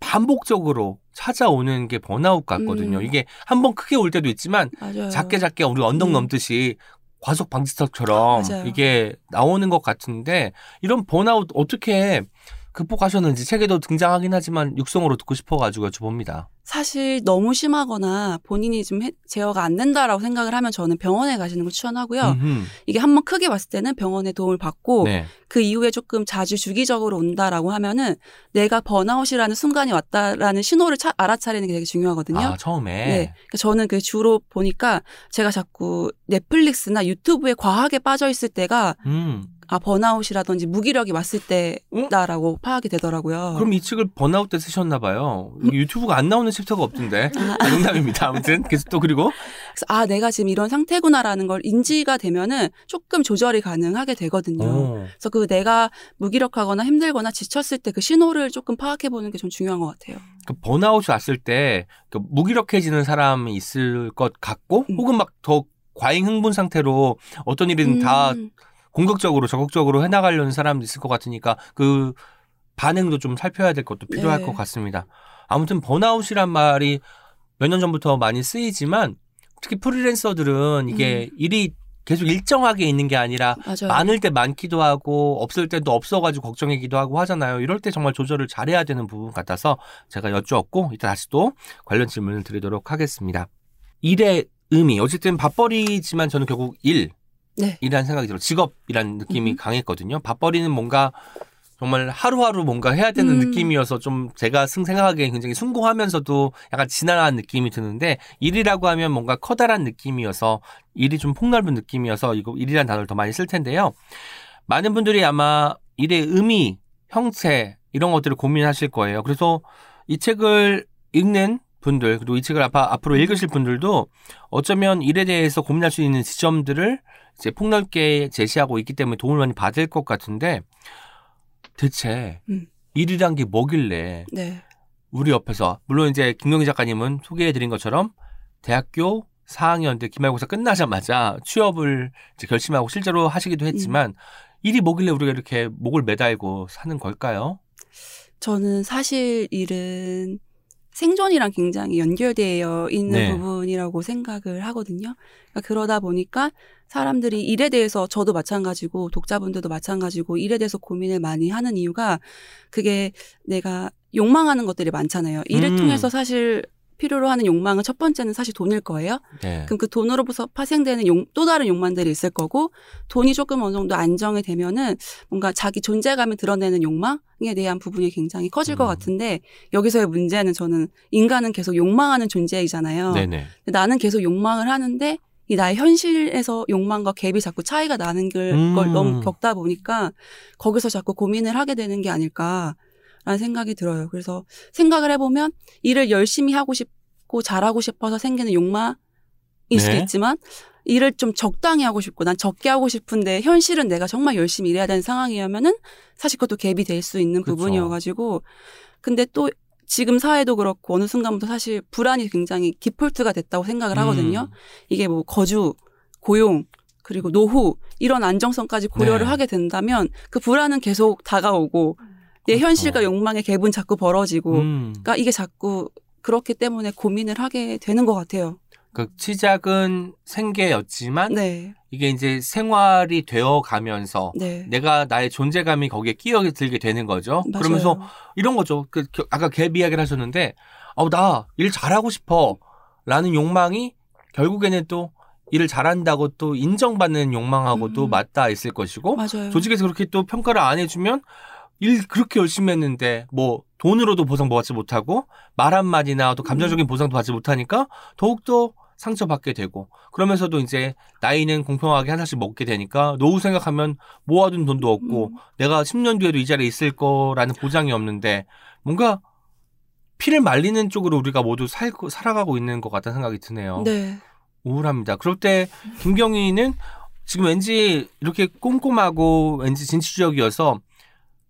반복적으로 찾아오는 게 번아웃 같거든요. 음. 이게 한 번 크게 올 때도 있지만 맞아요. 작게 작게 우리 언덕 음. 넘듯이 과속 방지턱처럼 맞아요. 이게 나오는 것 같은데 이런 번아웃 어떻게 극복하셨는지 책에도 등장하긴 하지만 육성으로 듣고 싶어가지고 여쭤봅니다. 사실 너무 심하거나 본인이 좀 해- 제어가 안 된다라고 생각을 하면 저는 병원에 가시는 걸 추천하고요. 음흠. 이게 한번 크게 왔을 때는 병원의 도움을 받고 네. 그 이후에 조금 자주 주기적으로 온다라고 하면은 내가 burnout이라는 순간이 왔다라는 신호를 차- 알아차리는 게 되게 중요하거든요. 아 처음에 네. 그러니까 저는 그 주로 보니까 제가 자꾸 넷플릭스나 유튜브에 과하게 빠져 있을 때가 음. 아 burnout이라든지 무기력이 왔을 때다라고 파악이 되더라고요. 그럼 이 책을 번아웃 때 쓰셨나 봐요. 유튜브가 안 나오는 chapter가 없던데. 아, 농담입니다. 아무튼 계속 또 그리고 아 내가 지금 이런 상태구나라는 걸 인지가 되면은 조금 조절이 가능하게 되거든요. 오. 그래서 그 내가 무기력하거나 힘들거나 지쳤을 때 그 신호를 조금 파악해 보는 게 좀 중요한 것 같아요. 그 번아웃이 왔을 때 그 무기력해지는 사람이 있을 것 같고 음. 혹은 막 더 과잉 흥분 상태로 어떤 일이든 다 음, 공격적으로 적극적으로 해나가려는 사람도 있을 것 같으니까 그 반응도 좀 살펴야 될 것도 필요할 네. 것 같습니다. 아무튼 번아웃이란 말이 몇 년 전부터 많이 쓰이지만 특히 프리랜서들은 이게 일이 계속 일정하게 있는 게 아니라 맞아요. 많을 때 많기도 하고 없을 때도 없어가지고 걱정이기도 하고 하잖아요. 이럴 때 정말 조절을 잘해야 되는 부분 같아서 제가 여쭈었고 이따 다시 또 관련 질문을 드리도록 하겠습니다. 일의 의미 어쨌든 밥벌이지만 저는 결국 일 네. 이라는 생각이 들어요. 직업이라는 느낌이 음. 강했거든요. 밥벌이는 뭔가 정말 하루하루 뭔가 해야 되는 음. 느낌이어서 좀 제가 승 생각하기에 굉장히 숭고하면서도 약간 지난한 느낌이 드는데 일이라고 하면 뭔가 커다란 느낌이어서 일이 좀 폭넓은 느낌이어서 이거 일이라는 단어를 더 많이 쓸 텐데요. 많은 분들이 아마 일의 의미, 형체 이런 것들을 고민하실 거예요. 그래서 이 책을 읽는 분들 그리고 이 책을 앞으로 읽으실 분들도 어쩌면 일에 대해서 고민할 수 있는 지점들을 이제 폭넓게 제시하고 있기 때문에 도움을 많이 받을 것 같은데 대체 음. 일이란 게 뭐길래 네. 우리 옆에서 물론 이제 김경희 작가님은 소개해드린 것처럼 대학교 4학년 때 기말고사 끝나자마자 취업을 이제 결심하고 실제로 하시기도 했지만 일이 뭐길래 우리가 이렇게 목을 매달고 사는 걸까요? 저는 사실 일은 생존이랑 굉장히 연결되어 있는 네. 부분이라고 생각을 하거든요. 그러니까 그러다 보니까 사람들이 일에 대해서 저도 마찬가지고 독자분들도 마찬가지고 일에 대해서 고민을 많이 하는 이유가 그게 내가 욕망하는 것들이 많잖아요. 일을 음. 통해서 사실 필요로 하는 욕망은 첫 번째는 사실 돈일 거예요. 네. 그럼 그 돈으로부터 파생되는 용, 또 다른 욕망들이 있을 거고 돈이 조금 어느 정도 안정이 되면은 뭔가 자기 존재감을 드러내는 욕망에 대한 부분이 굉장히 커질 것 음. 같은데 여기서의 문제는 저는 인간은 계속 욕망하는 존재이잖아요. 네네. 나는 계속 욕망을 하는데 이 나의 현실에서 욕망과 갭이 자꾸 차이가 나는 걸, 음. 걸 너무 겪다 보니까 거기서 자꾸 고민을 하게 되는 게 아닐까 라는 생각이 들어요. 그래서 생각을 해보면 일을 열심히 하고 싶고 잘하고 싶어서 생기는 욕망일 수도 네. 있지만 일을 좀 적당히 하고 싶고 난 적게 하고 싶은데 현실은 내가 정말 열심히 일해야 되는 상황이라면은 사실 그것도 갭이 될 수 있는 그쵸. 부분이어가지고 근데 또 지금 사회도 그렇고 어느 순간부터 사실 불안이 굉장히 디폴트가 됐다고 생각을 하거든요. 음. 이게 뭐 거주, 고용, 그리고 노후 이런 안정성까지 고려를 네. 하게 된다면 그 불안은 계속 다가오고 내 그렇죠. 현실과 욕망의 갭은 자꾸 벌어지고 음. 그러니까 이게 자꾸 그렇기 때문에 고민을 하게 되는 것 같아요. 그 시작은 생계였지만 네, 이게 이제 생활이 되어 가면서 네. 내가 나의 존재감이 거기에 끼어들게 되는 거죠. 맞아요. 그러면서 이런 거죠. 그 겨- 아까 갭 이야기를 하셨는데, 어, 나 일 잘하고 싶어. 라는 욕망이 결국에는 또 일을 잘한다고 또 인정받는 욕망하고도 음. 맞닿아 있을 것이고, 맞아요. 조직에서 그렇게 또 평가를 안 해주면 일 그렇게 열심히 했는데 뭐 돈으로도 보상 받지 못하고 말 한마디나 또 감정적인 보상도 받지 못하니까 더욱더 상처받게 되고 그러면서도 이제 나이는 공평하게 하나씩 먹게 되니까 노후 생각하면 모아둔 돈도 없고 음. 내가 10년 뒤에도 이 자리에 있을 거라는 보장이 없는데 뭔가 피를 말리는 쪽으로 우리가 모두 살고 살아가고 있는 것 같다는 생각이 드네요. 네. 우울합니다. 그럴 때 김경희는 지금 왠지 이렇게 꼼꼼하고 왠지 진취적이어서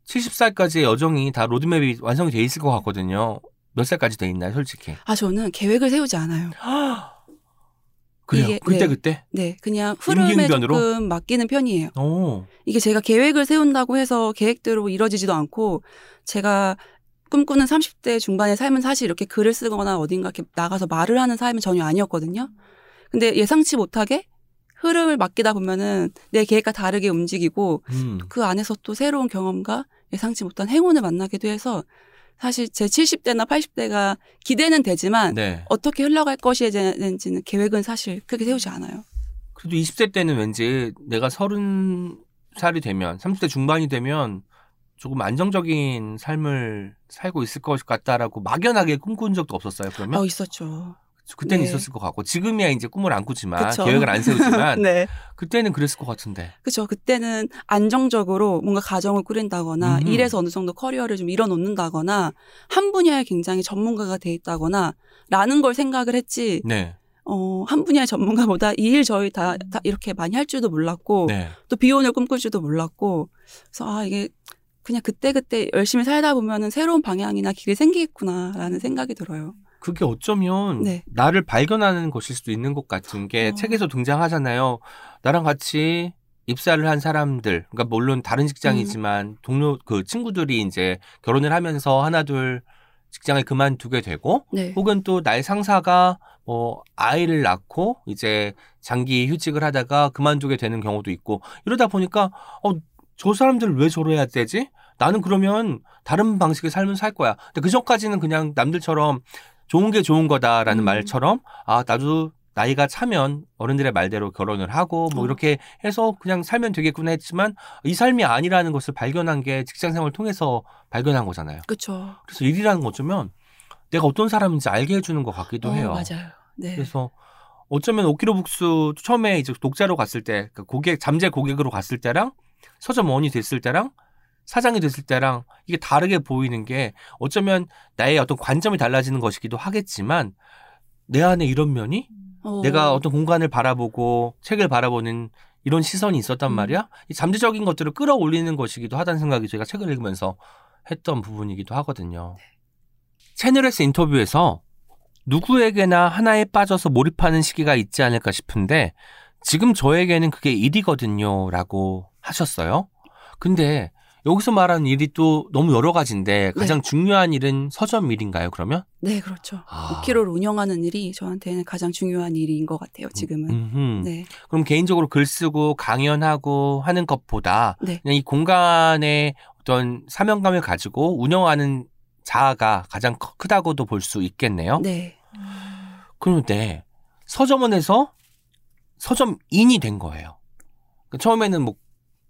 70살까지의 여정이 다 로드맵이 완성이 돼 있을 것 같거든요. 몇 살까지 돼 있나요, 솔직히? 아 저는 계획을 세우지 않아요. 그래요. 그때 네. 그때. 네, 그냥 흐름에 임기응변으로? 조금 맡기는 편이에요. 오. 이게 제가 계획을 세운다고 해서 계획대로 이뤄지지도 않고 제가 꿈꾸는 30대 중반의 삶은 사실 이렇게 글을 쓰거나 어딘가 이렇게 나가서 말을 하는 삶은 전혀 아니었거든요. 근데 예상치 못하게 흐름을 맡기다 보면은 내 계획과 다르게 움직이고 음. 그 안에서 또 새로운 경험과 예상치 못한 행운을 만나기도 해서 사실 제 70대나 80대가 기대는 되지만 네. 어떻게 흘러갈 것이에 대한지는 계획은 사실 크게 세우지 않아요. 그래도 20대 때는 왠지 내가 30살이 되면 30대 중반이 되면 조금 안정적인 삶을 살고 있을 것 같다라고 막연하게 꿈꾼 적도 없었어요. 그러면 어, 있었죠. 그때는 네. 있었을 것 같고 지금이야 이제 꿈을 안 꾸지만 그쵸. 계획을 안 세우지만 네. 그때는 그랬을 것 같은데. 그죠. 그때는 안정적으로 뭔가 가정을 꾸린다거나 음흠. 일에서 어느 정도 커리어를 좀 이뤄놓는다거나 한 분야에 굉장히 전문가가 돼 있다거나 라는 걸 생각을 했지 네. 어, 한 분야의 전문가보다 이 일 저희 다, 다 이렇게 많이 할 줄도 몰랐고 네. 또 비혼을 꿈꿀 줄도 몰랐고 그래서 아 이게 그냥 그때 그때 열심히 살다 보면은 새로운 방향이나 길이 생기겠구나라는 생각이 들어요. 그게 어쩌면 네. 나를 발견하는 것일 수도 있는 것 같은 게 어. 책에서 등장하잖아요. 나랑 같이 입사를 한 사람들, 그러니까 물론 다른 직장이지만 음. 동료 그 친구들이 이제 결혼을 하면서 하나둘 직장을 그만두게 되고 네. 혹은 또 나의 상사가 뭐 아이를 낳고 이제 장기 휴직을 하다가 그만두게 되는 경우도 있고 이러다 보니까 어 저 사람들 왜 저래야 되지? 나는 그러면 다른 방식의 삶을 살 거야. 근데 그 전까지는 그냥 남들처럼 좋은 게 좋은 거다라는 음. 말처럼 아 나도 나이가 차면 어른들의 말대로 결혼을 하고 뭐 어. 이렇게 해서 그냥 살면 되겠구나 했지만 이 삶이 아니라는 것을 발견한 게 직장 생활을 통해서 발견한 거잖아요. 그렇죠. 그래서 일이라는 건 어쩌면 내가 어떤 사람인지 알게 해주는 것 같기도 해요. 맞아요. 네. 그래서 어쩌면 오키로북스 처음에 이제 독자로 갔을 때, 그 고객 잠재 고객으로 갔을 때랑 서점 원이 됐을 때랑 사장이 됐을 때랑 이게 다르게 보이는 게 어쩌면 나의 어떤 관점이 달라지는 것이기도 하겠지만 내 안에 이런 면이 어, 내가 어떤 공간을 바라보고 책을 바라보는 이런 시선이 있었단 음. 말이야. 이 잠재적인 것들을 끌어올리는 것이기도 하다는 생각이 제가 책을 읽으면서 했던 부분이기도 하거든요. 채널에서 인터뷰에서 누구에게나 하나에 빠져서 몰입하는 시기가 있지 않을까 싶은데 지금 저에게는 그게 일이거든요. 라고 하셨어요. 근데 여기서 말하는 일이 또 너무 여러 가지인데 가장 중요한 일은 서점 일인가요, 그러면? 네, 그렇죠. 아. 5kg를 운영하는 일이 저한테는 가장 중요한 일인 것 같아요. 지금은. 음흠. 네. 그럼 개인적으로 글 쓰고 강연하고 하는 것보다 네. 그냥 이 공간에 어떤 사명감을 가지고 운영하는 자아가 가장 크- 크다고도 볼 수 있겠네요. 네. 그런데 서점원에서 서점인이 된 거예요. 그 처음에는 뭐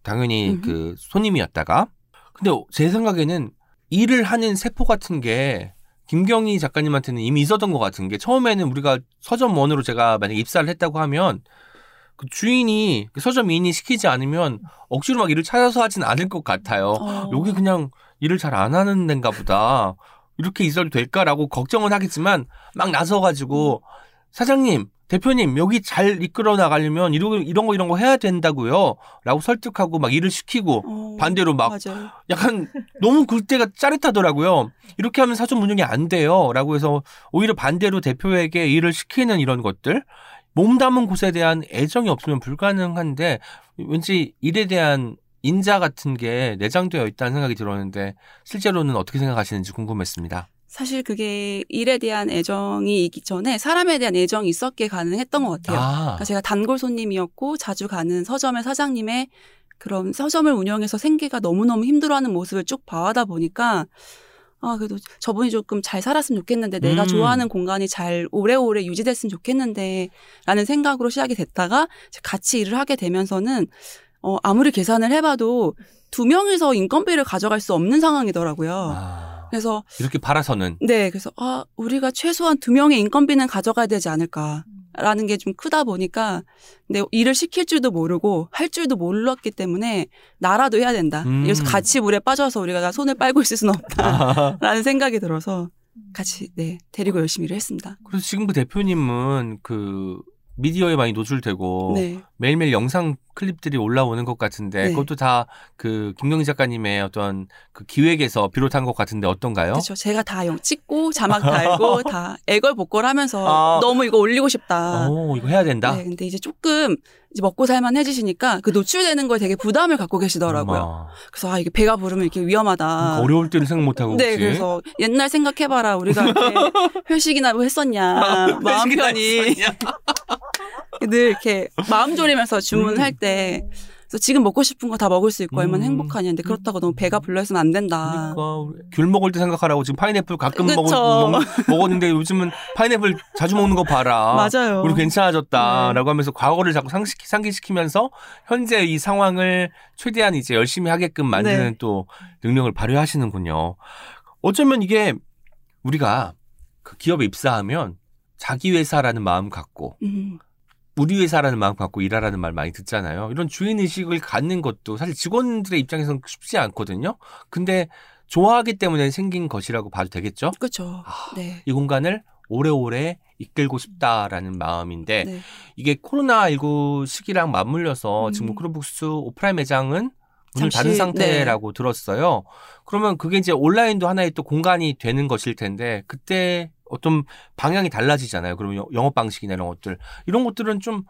당연히 음흠. 그 손님이었다가 근데 제 생각에는 일을 하는 세포 같은 게 김경희 작가님한테는 이미 있었던 것 같은 게 처음에는 우리가 서점원으로 제가 만약 입사를 했다고 하면 그 주인이 그 서점인이 시키지 않으면 억지로 막 일을 찾아서 하진 않을 것 같아요. 어. 여기 그냥 일을 잘 안 하는 데인가 보다. 이렇게 있어도 될까라고 걱정은 하겠지만 막 나서가지고 사장님, 대표님 여기 잘 이끌어 나가려면 이런 이런 거 이런 거 해야 된다고요. 라고 설득하고 막 일을 시키고 어, 반대로 막 맞아요. 약간 너무 그때가 짜릿하더라고요. 이렇게 하면 사전 운영이 안 돼요. 라고 해서 오히려 반대로 대표에게 일을 시키는 이런 것들. 몸 담은 곳에 대한 애정이 없으면 불가능한데 왠지 일에 대한 인자 같은 게 내장되어 있다는 생각이 들었는데 실제로는 어떻게 생각하시는지 궁금했습니다. 사실 그게 일에 대한 애정이 있기 전에 사람에 대한 애정이 있었기에 가능했던 것 같아요. 아, 그러니까 제가 단골 손님이었고 자주 가는 서점의 사장님의 그런 서점을 운영해서 생계가 너무너무 힘들어하는 모습을 쭉 봐하다 보니까 아 그래도 저분이 조금 잘 살았으면 좋겠는데 내가 음. 좋아하는 공간이 잘 오래오래 유지됐으면 좋겠는데 라는 생각으로 시작이 됐다가 같이 일을 하게 되면서는 어 아무리 계산을 해봐도 두 명이서 인건비를 가져갈 수 없는 상황이더라고요. 아, 그래서 이렇게 팔아서는 네, 그래서 아 우리가 최소한 두 명의 인건비는 가져가야 되지 않을까라는 게 좀 크다 보니까 근데 일을 시킬 줄도 모르고 할 줄도 몰랐기 때문에 나라도 해야 된다. 음. 그래서 같이 물에 빠져서 우리가 손을 빨고 있을 수는 아, 없다라는 생각이 들어서 같이 네 데리고 열심히 일을 했습니다. 그래서 지금 그 대표님은 그 미디어에 많이 노출되고 네, 매일매일 영상 클립들이 올라오는 것 같은데 네. 그것도 다 그 김경희 작가님의 어떤 그 기획에서 비롯한 것 같은데 어떤가요? 그렇죠. 제가 다 영 찍고 자막 달고 다 애걸복걸하면서 아. 너무 이거 올리고 싶다. 오, 이거 해야 된다. 네, 근데 이제 조금 이제 먹고 살만 해지시니까 그 노출되는 거에 되게 부담을 갖고 계시더라고요. 어머, 그래서 아 이게 배가 부르면 이렇게 위험하다. 어려울 때는 생각 못 하고 네, 그치? 그래서 옛날 생각해봐라. 우리가 이렇게 회식이나 뭐 했었냐. 마음 회식이나 편히? 늘 이렇게 마음 졸이면서 주문할 때. 그래서 지금 먹고 싶은 거 다 먹을 수 있고 얼마나 음. 행복하냐. 근데 그렇다고 너무 배가 불러서는 안 된다. 그러니까 귤 먹을 때 생각하라고 지금 파인애플 가끔. 먹, 먹, 먹었는데 요즘은 파인애플 자주 먹는 거 봐라. 맞아요. 우리 괜찮아졌다라고 네. 하면서 과거를 자꾸 상식, 상기시키면서 현재 이 상황을 최대한 이제 열심히 하게끔 만드는 네. 또 능력을 발휘하시는군요. 어쩌면 이게 우리가 그 기업에 입사하면 자기 회사라는 마음 갖고 음, 우리 회사라는 마음 갖고 일하라는 말 많이 듣잖아요. 이런 주인 의식을 갖는 것도 사실 직원들의 입장에서는 쉽지 않거든요. 근데 좋아하기 때문에 생긴 것이라고 봐도 되겠죠? 그렇죠. 아, 네. 이 공간을 오래오래 이끌고 싶다라는 마음인데 네. 이게 코로나 19 시기랑 맞물려서 음. 지금 오크로북스 오프라인 매장은 문을 잠시, 닫은 네. 상태라고 들었어요. 그러면 그게 이제 온라인도 하나의 또 공간이 되는 것일 텐데 그때 어떤 방향이 달라지잖아요. 그러면 영- 영업 방식이나 이런 것들 이런 것들은 좀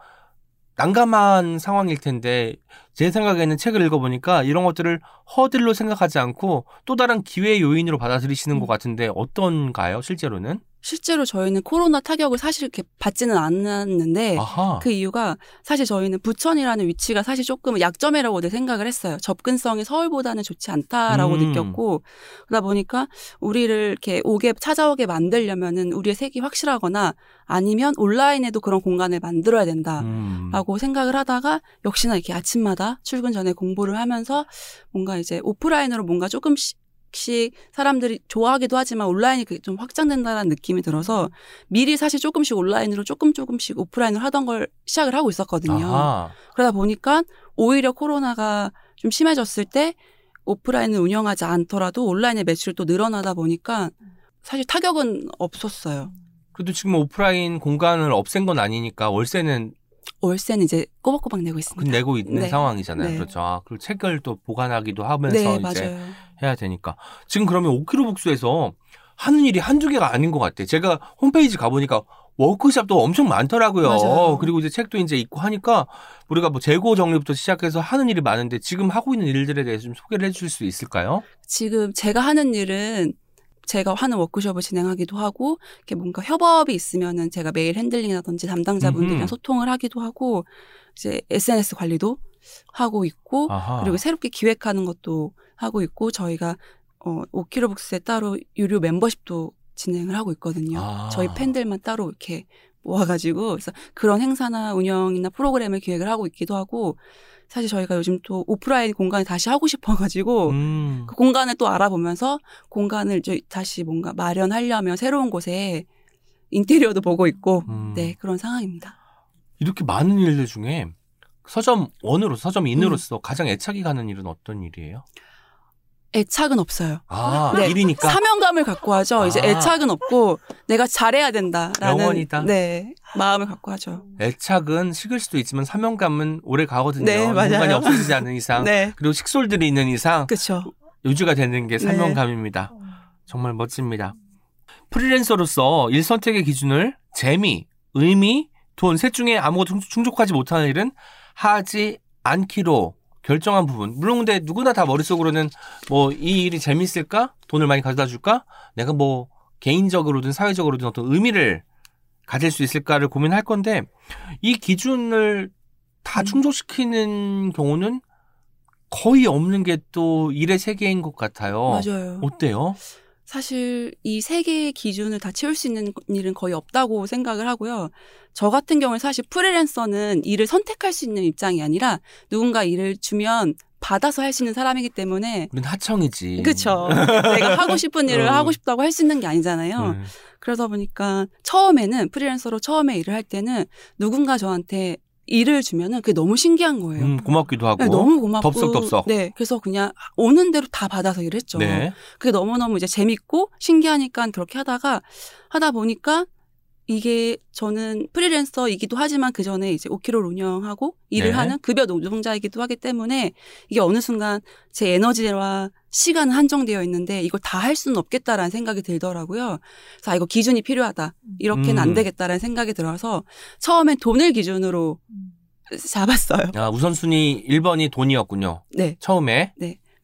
난감한 상황일 텐데 제 생각에는 책을 읽어보니까 이런 것들을 허들로 생각하지 않고 또 다른 기회 요인으로 받아들이시는 음. 것 같은데 어떤가요? 실제로는? 실제로 저희는 코로나 타격을 사실 이렇게 받지는 않았는데 아하. 그 이유가 사실 저희는 부천이라는 위치가 사실 조금 약점이라고 늘 생각을 했어요. 접근성이 서울보다는 좋지 않다라고 음. 느꼈고 그러다 보니까 우리를 이렇게 오게 찾아오게 만들려면은 우리의 색이 확실하거나 아니면 온라인에도 그런 공간을 만들어야 된다. 음. 라고 생각을 하다가 역시나 이렇게 아침마다 출근 전에 공부를 하면서 뭔가 이제 오프라인으로 뭔가 조금씩 사람들이 좋아하기도 하지만 온라인이 그게 좀 확장된다라는 느낌이 들어서 미리 사실 조금씩 온라인으로 조금 조금씩 오프라인으로 하던 걸 시작을 하고 있었거든요. 아하. 그러다 보니까 오히려 코로나가 좀 심해졌을 때 오프라인을 운영하지 않더라도 온라인의 매출이 또 늘어나다 보니까 사실 타격은 없었어요. 그래도 지금 오프라인 공간을 없앤 건 아니니까 월세는 월세는 이제 꼬박꼬박 내고 그 있습니다. 내고 있는 네. 상황이잖아요. 네. 그렇죠. 아, 그리고 책을 또 보관하기도 하면서 네, 이제 맞아요. 해야 되니까. 지금 그러면 오키로북스에서 하는 일이 한두 개가 아닌 것 같아요. 제가 홈페이지 가보니까 워크샵도 엄청 많더라고요. 맞아요. 그리고 이제 책도 이제 있고 하니까 우리가 뭐 재고 정리부터 시작해서 하는 일이 많은데 지금 하고 있는 일들에 대해서 좀 소개를 해주실 수 있을까요? 지금 제가 하는 일은 제가 하는 워크숍을 진행하기도 하고 이렇게 뭔가 협업이 있으면은 제가 메일 handling이라든지 담당자분들이랑 음흠. 소통을 하기도 하고 이제 SNS 관리도 하고 있고 아하. 그리고 새롭게 기획하는 것도 하고 있고 저희가 어 오키로북스에 따로 유료 멤버십도 진행을 하고 있거든요. 아. 저희 팬들만 따로 이렇게 모아가지고 그래서 그런 행사나 운영이나 프로그램을 기획을 하고 있기도 하고 사실 저희가 요즘 또 오프라인 공간을 다시 하고 싶어가지고 음. 그 공간을 또 알아보면서 공간을 이제 다시 뭔가 마련하려면 새로운 곳에 인테리어도 보고 있고 음. 네 그런 상황입니다. 이렇게 많은 일들 중에 서점 원으로 서점 인으로서 가장 애착이 가는 일은 어떤 일이에요? 애착은 없어요. 아, 네. 일이니까. 사명감을 갖고 하죠. 이제 아. 애착은 없고 내가 잘해야 된다라는 영원이다. 네 마음을 갖고 하죠. 애착은 식을 수도 있지만 사명감은 오래 가거든요. 네, 맞아요. 공간이 없어지지 않는 이상. 네 그리고 식솔들이 있는 이상 그렇죠. 유지가 되는 게 사명감입니다. 정말 멋집니다. 프리랜서로서 일 선택의 기준을 재미, 의미, 돈 셋 중에 아무것도 충- 충족하지 못하는 일은 하지 않기로 결정한 부분. 물론 근데 누구나 다 머릿속으로는 뭐 이 일이 재밌을까? 돈을 많이 가져다 줄까? 내가 뭐 개인적으로든 사회적으로든 어떤 의미를 가질 수 있을까를 고민할 건데 이 기준을 다 음. 충족시키는 경우는 거의 없는 게 또 일의 세계인 것 같아요. 맞아요. 어때요? 사실 이 세 개의 기준을 다 채울 수 있는 일은 거의 없다고 생각을 하고요. 저 같은 경우는 사실 프리랜서는 일을 선택할 수 있는 입장이 아니라 누군가 일을 주면 받아서 할 수 있는 사람이기 때문에 우린 하청이지. 그렇죠. 내가 하고 싶은 일을 음. 하고 싶다고 할 수 있는 게 아니잖아요. 음. 그러다 보니까 처음에는 프리랜서로 처음에 일을 할 때는 누군가 저한테 일을 주면은 그게 너무 신기한 거예요. 음, 고맙기도 하고. 네, 너무 고맙고 덥석덥석. 네, 그래서 그냥 오는 대로 다 받아서 일했죠. 네. 그게 너무너무 이제 재밌고 신기하니까 그렇게 하다가 하다 보니까 이게 저는 프리랜서이기도 하지만 그 전에 이제 5kg를 운영하고 일을 네. 하는 급여 노동자이기도 하기 때문에 이게 어느 순간 제 에너지와 시간은 한정되어 있는데 이걸 다 할 수는 없겠다라는 생각이 들더라고요. 그래서 아, 이거 기준이 필요하다. 이렇게는 음. 안 되겠다라는 생각이 들어서 처음엔 돈을 기준으로 잡았어요. 아, 우선순위 1번이 돈이었군요. 네. 처음에.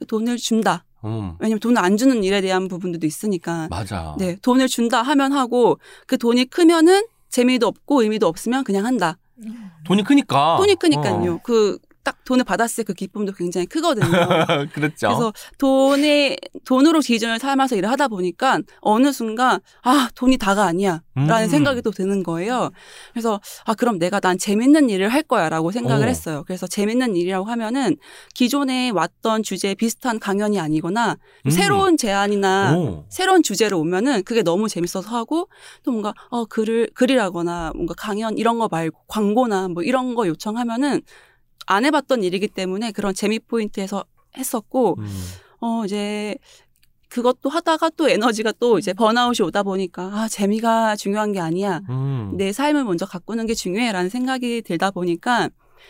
돈을 준다. 음, 왜냐면 돈을 안 주는 일에 대한 부분들도 있으니까. 맞아. 네, 돈을 준다 하면 하고 그 돈이 크면은 재미도 없고 의미도 없으면 그냥 한다. 돈이 크니까. 돈이 크니까요. 어. 그 딱 돈을 받았을 때 그 기쁨도 굉장히 크거든요. 그렇죠. 그래서 돈에 돈으로 기준을 삼아서 일을 하다 보니까 어느 순간 아 돈이 다가 아니야라는 음. 생각이 또 드는 거예요. 그래서 아 그럼 내가 난 재밌는 일을 할 거야라고 생각을 오. 했어요. 그래서 재밌는 일이라고 하면은 기존에 왔던 주제 비슷한 강연이 아니거나 음. 새로운 제안이나 오. 새로운 주제로 오면은 그게 너무 재밌어서 하고 또 뭔가 어 글을 글이라거나 뭔가 강연 이런 거 말고 광고나 뭐 이런 거 요청하면은 안 해봤던 일이기 때문에 그런 재미 포인트에서 했었고 음. 어 이제 그것도 하다가 또 에너지가 또 이제 번아웃이 오다 보니까 아, 재미가 중요한 게 아니야. 음. 내 삶을 먼저 가꾸는 게 중요해라는 생각이 들다 보니까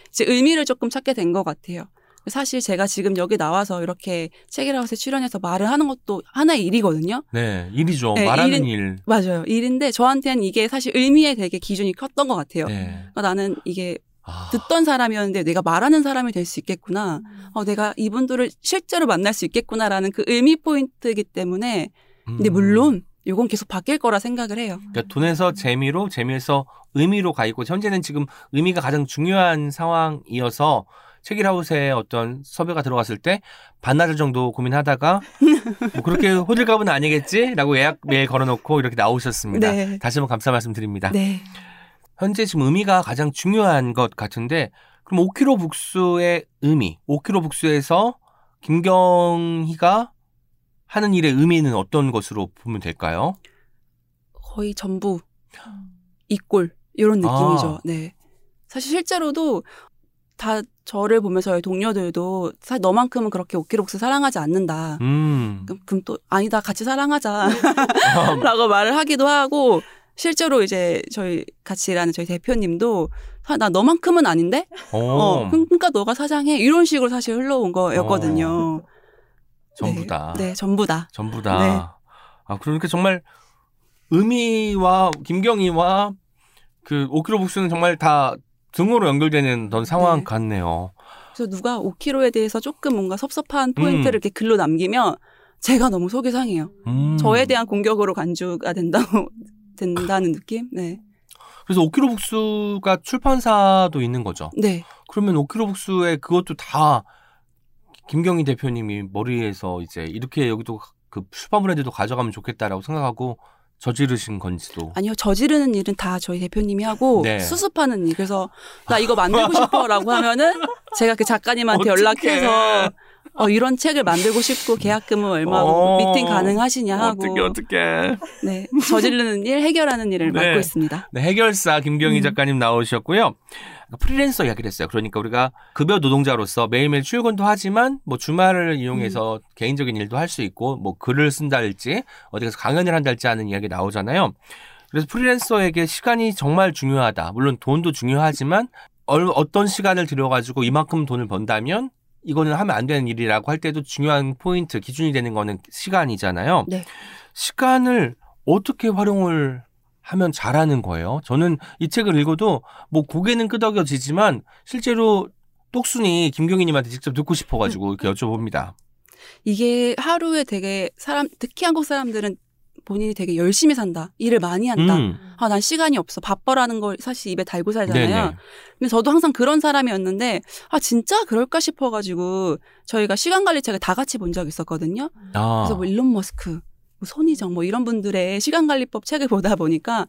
이제 의미를 조금 찾게 된 것 같아요. 사실 제가 지금 여기 나와서 이렇게 책이라웃에 출연해서 말을 하는 것도 하나의 일이거든요. 네, 일이죠. 네, 말하는 일은- 일. 맞아요. 일인데 저한테는 이게 사실 의미에 되게 기준이 컸던 것 같아요. 네. 그러니까 나는 이게 아, 듣던 사람이었는데 내가 말하는 사람이 될 수 있겠구나. 어, 내가 이분들을 실제로 만날 수 있겠구나라는 그 의미 포인트이기 때문에 근데 음. 물론 이건 계속 바뀔 거라 생각을 해요. 그러니까 돈에서 재미로, 재미에서 의미로 가 있고 현재는 지금 의미가 가장 중요한 상황이어서 책이라웃에 어떤 섭외가 들어갔을 때 반나절 정도 고민하다가 뭐 그렇게 호들갑은 아니겠지라고 예약 메일 걸어놓고 이렇게 나오셨습니다. 네. 다시 한번 감사 말씀드립니다. 네. 현재 지금 의미가 가장 중요한 것 같은데 그럼 5kg 북수의 의미, 5kg 북수에서 김경희가 하는 일의 의미는 어떤 것으로 보면 될까요? 거의 전부 이꼴 이런 느낌이죠. 아. 네. 사실 실제로도 다 저를 보면서 동료들도 사실 너만큼은 그렇게 오키록스 사랑하지 않는다. 음. 그럼, 그럼 또 아니다 같이 사랑하자 라고 말을 하기도 하고 실제로 이제 저희 같이 일하는 저희 대표님도 아, 나 너만큼은 아닌데 어, 어 그러니까 너가 사장해 이런 식으로 사실 흘러온 거였거든요. 전부 네. 다. 네, 전부 다. 전부 다. 네. 아, 그러니까 정말 의미와 김경희와 그 5kg 북수는 정말 다 등으로 연결되는 그런 상황 네. 같네요. 그래서 누가 5kg에 대해서 조금 뭔가 섭섭한 포인트를 음. 이렇게 글로 남기면 제가 너무 속이 상해요. 음. 저에 대한 공격으로 간주가 된다고 된다는 느낌? 네. 그래서 5kg 북수가 출판사도 있는 거죠. 네. 그러면 5kg 북수의 그것도 다 김경희 대표님이 머리에서 이제 이렇게 여기도 그 슈퍼 브랜드도 가져가면 좋겠다라고 생각하고 저지르신 건지도. 아니요. 저지르는 일은 다 저희 대표님이 하고 네. 수습하는 일. 그래서 나 이거 만들고 싶어라고 하면은 제가 그 작가님한테. 연락해서 어, 이런 책을 만들고 싶고 계약금은 얼마고 어. 미팅 가능하시냐 하고 어떻게 어떻게. 네 저지르는 일 해결하는 일을 네. 맡고 있습니다. 네, 해결사 김경희 음. 작가님 나오셨고요. 프리랜서 이야기를 했어요. 그러니까 우리가 급여 노동자로서 매일매일 출근도 하지만 뭐 주말을 이용해서 개인적인 일도 할 수 있고 뭐 글을 쓴다 할지 어디 가서 강연을 한다 할지 하는 이야기 나오잖아요. 그래서 프리랜서에게 시간이 정말 중요하다. 물론 돈도 중요하지만 얼- 어떤 시간을 들여가지고 이만큼 돈을 번다면 이거는 하면 안 되는 일이라고 할 때도 중요한 포인트 기준이 되는 거는 시간이잖아요. 네. 시간을 어떻게 활용을 하면 잘하는 거예요. 저는 이 책을 읽어도 뭐 고개는 끄덕여지지만 실제로 똑순이 김경희님한테 직접 듣고 싶어가지고 이렇게 여쭤봅니다. 이게 하루에 되게 사람 특히 한국 사람들은 본인이 되게 열심히 산다. 일을 많이 한다. 음, 아, 난 시간이 없어. 바빠라는 걸 사실 입에 달고 살잖아요. 네네. 근데 저도 항상 그런 사람이었는데, 아, 진짜 그럴까 싶어가지고, 저희가 시간 관리 책을 다 같이 본 적이 있었거든요. 아, 그래서 뭐 일론 머스크, 뭐 손희정, 뭐 이런 분들의 시간 관리법 책을 보다 보니까,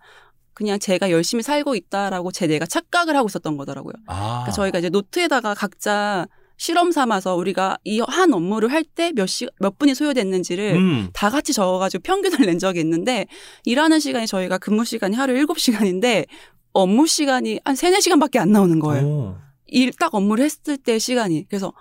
그냥 제가 열심히 살고 있다라고 제 내가 착각을 하고 있었던 거더라고요. 아, 그러니까 저희가 이제 노트에다가 각자 실험 삼아서 우리가 이 한 업무를 할 때 몇 시, 몇 분이 소요됐는지를 음, 다 같이 적어가지고 평균을 낸 적이 있는데 일하는 시간이 저희가 근무 시간이 하루 7시간인데 업무 시간이 한 3, 4시간밖에 안 나오는 거예요. 오, 일딱 업무를 했을 때 시간이. 그래서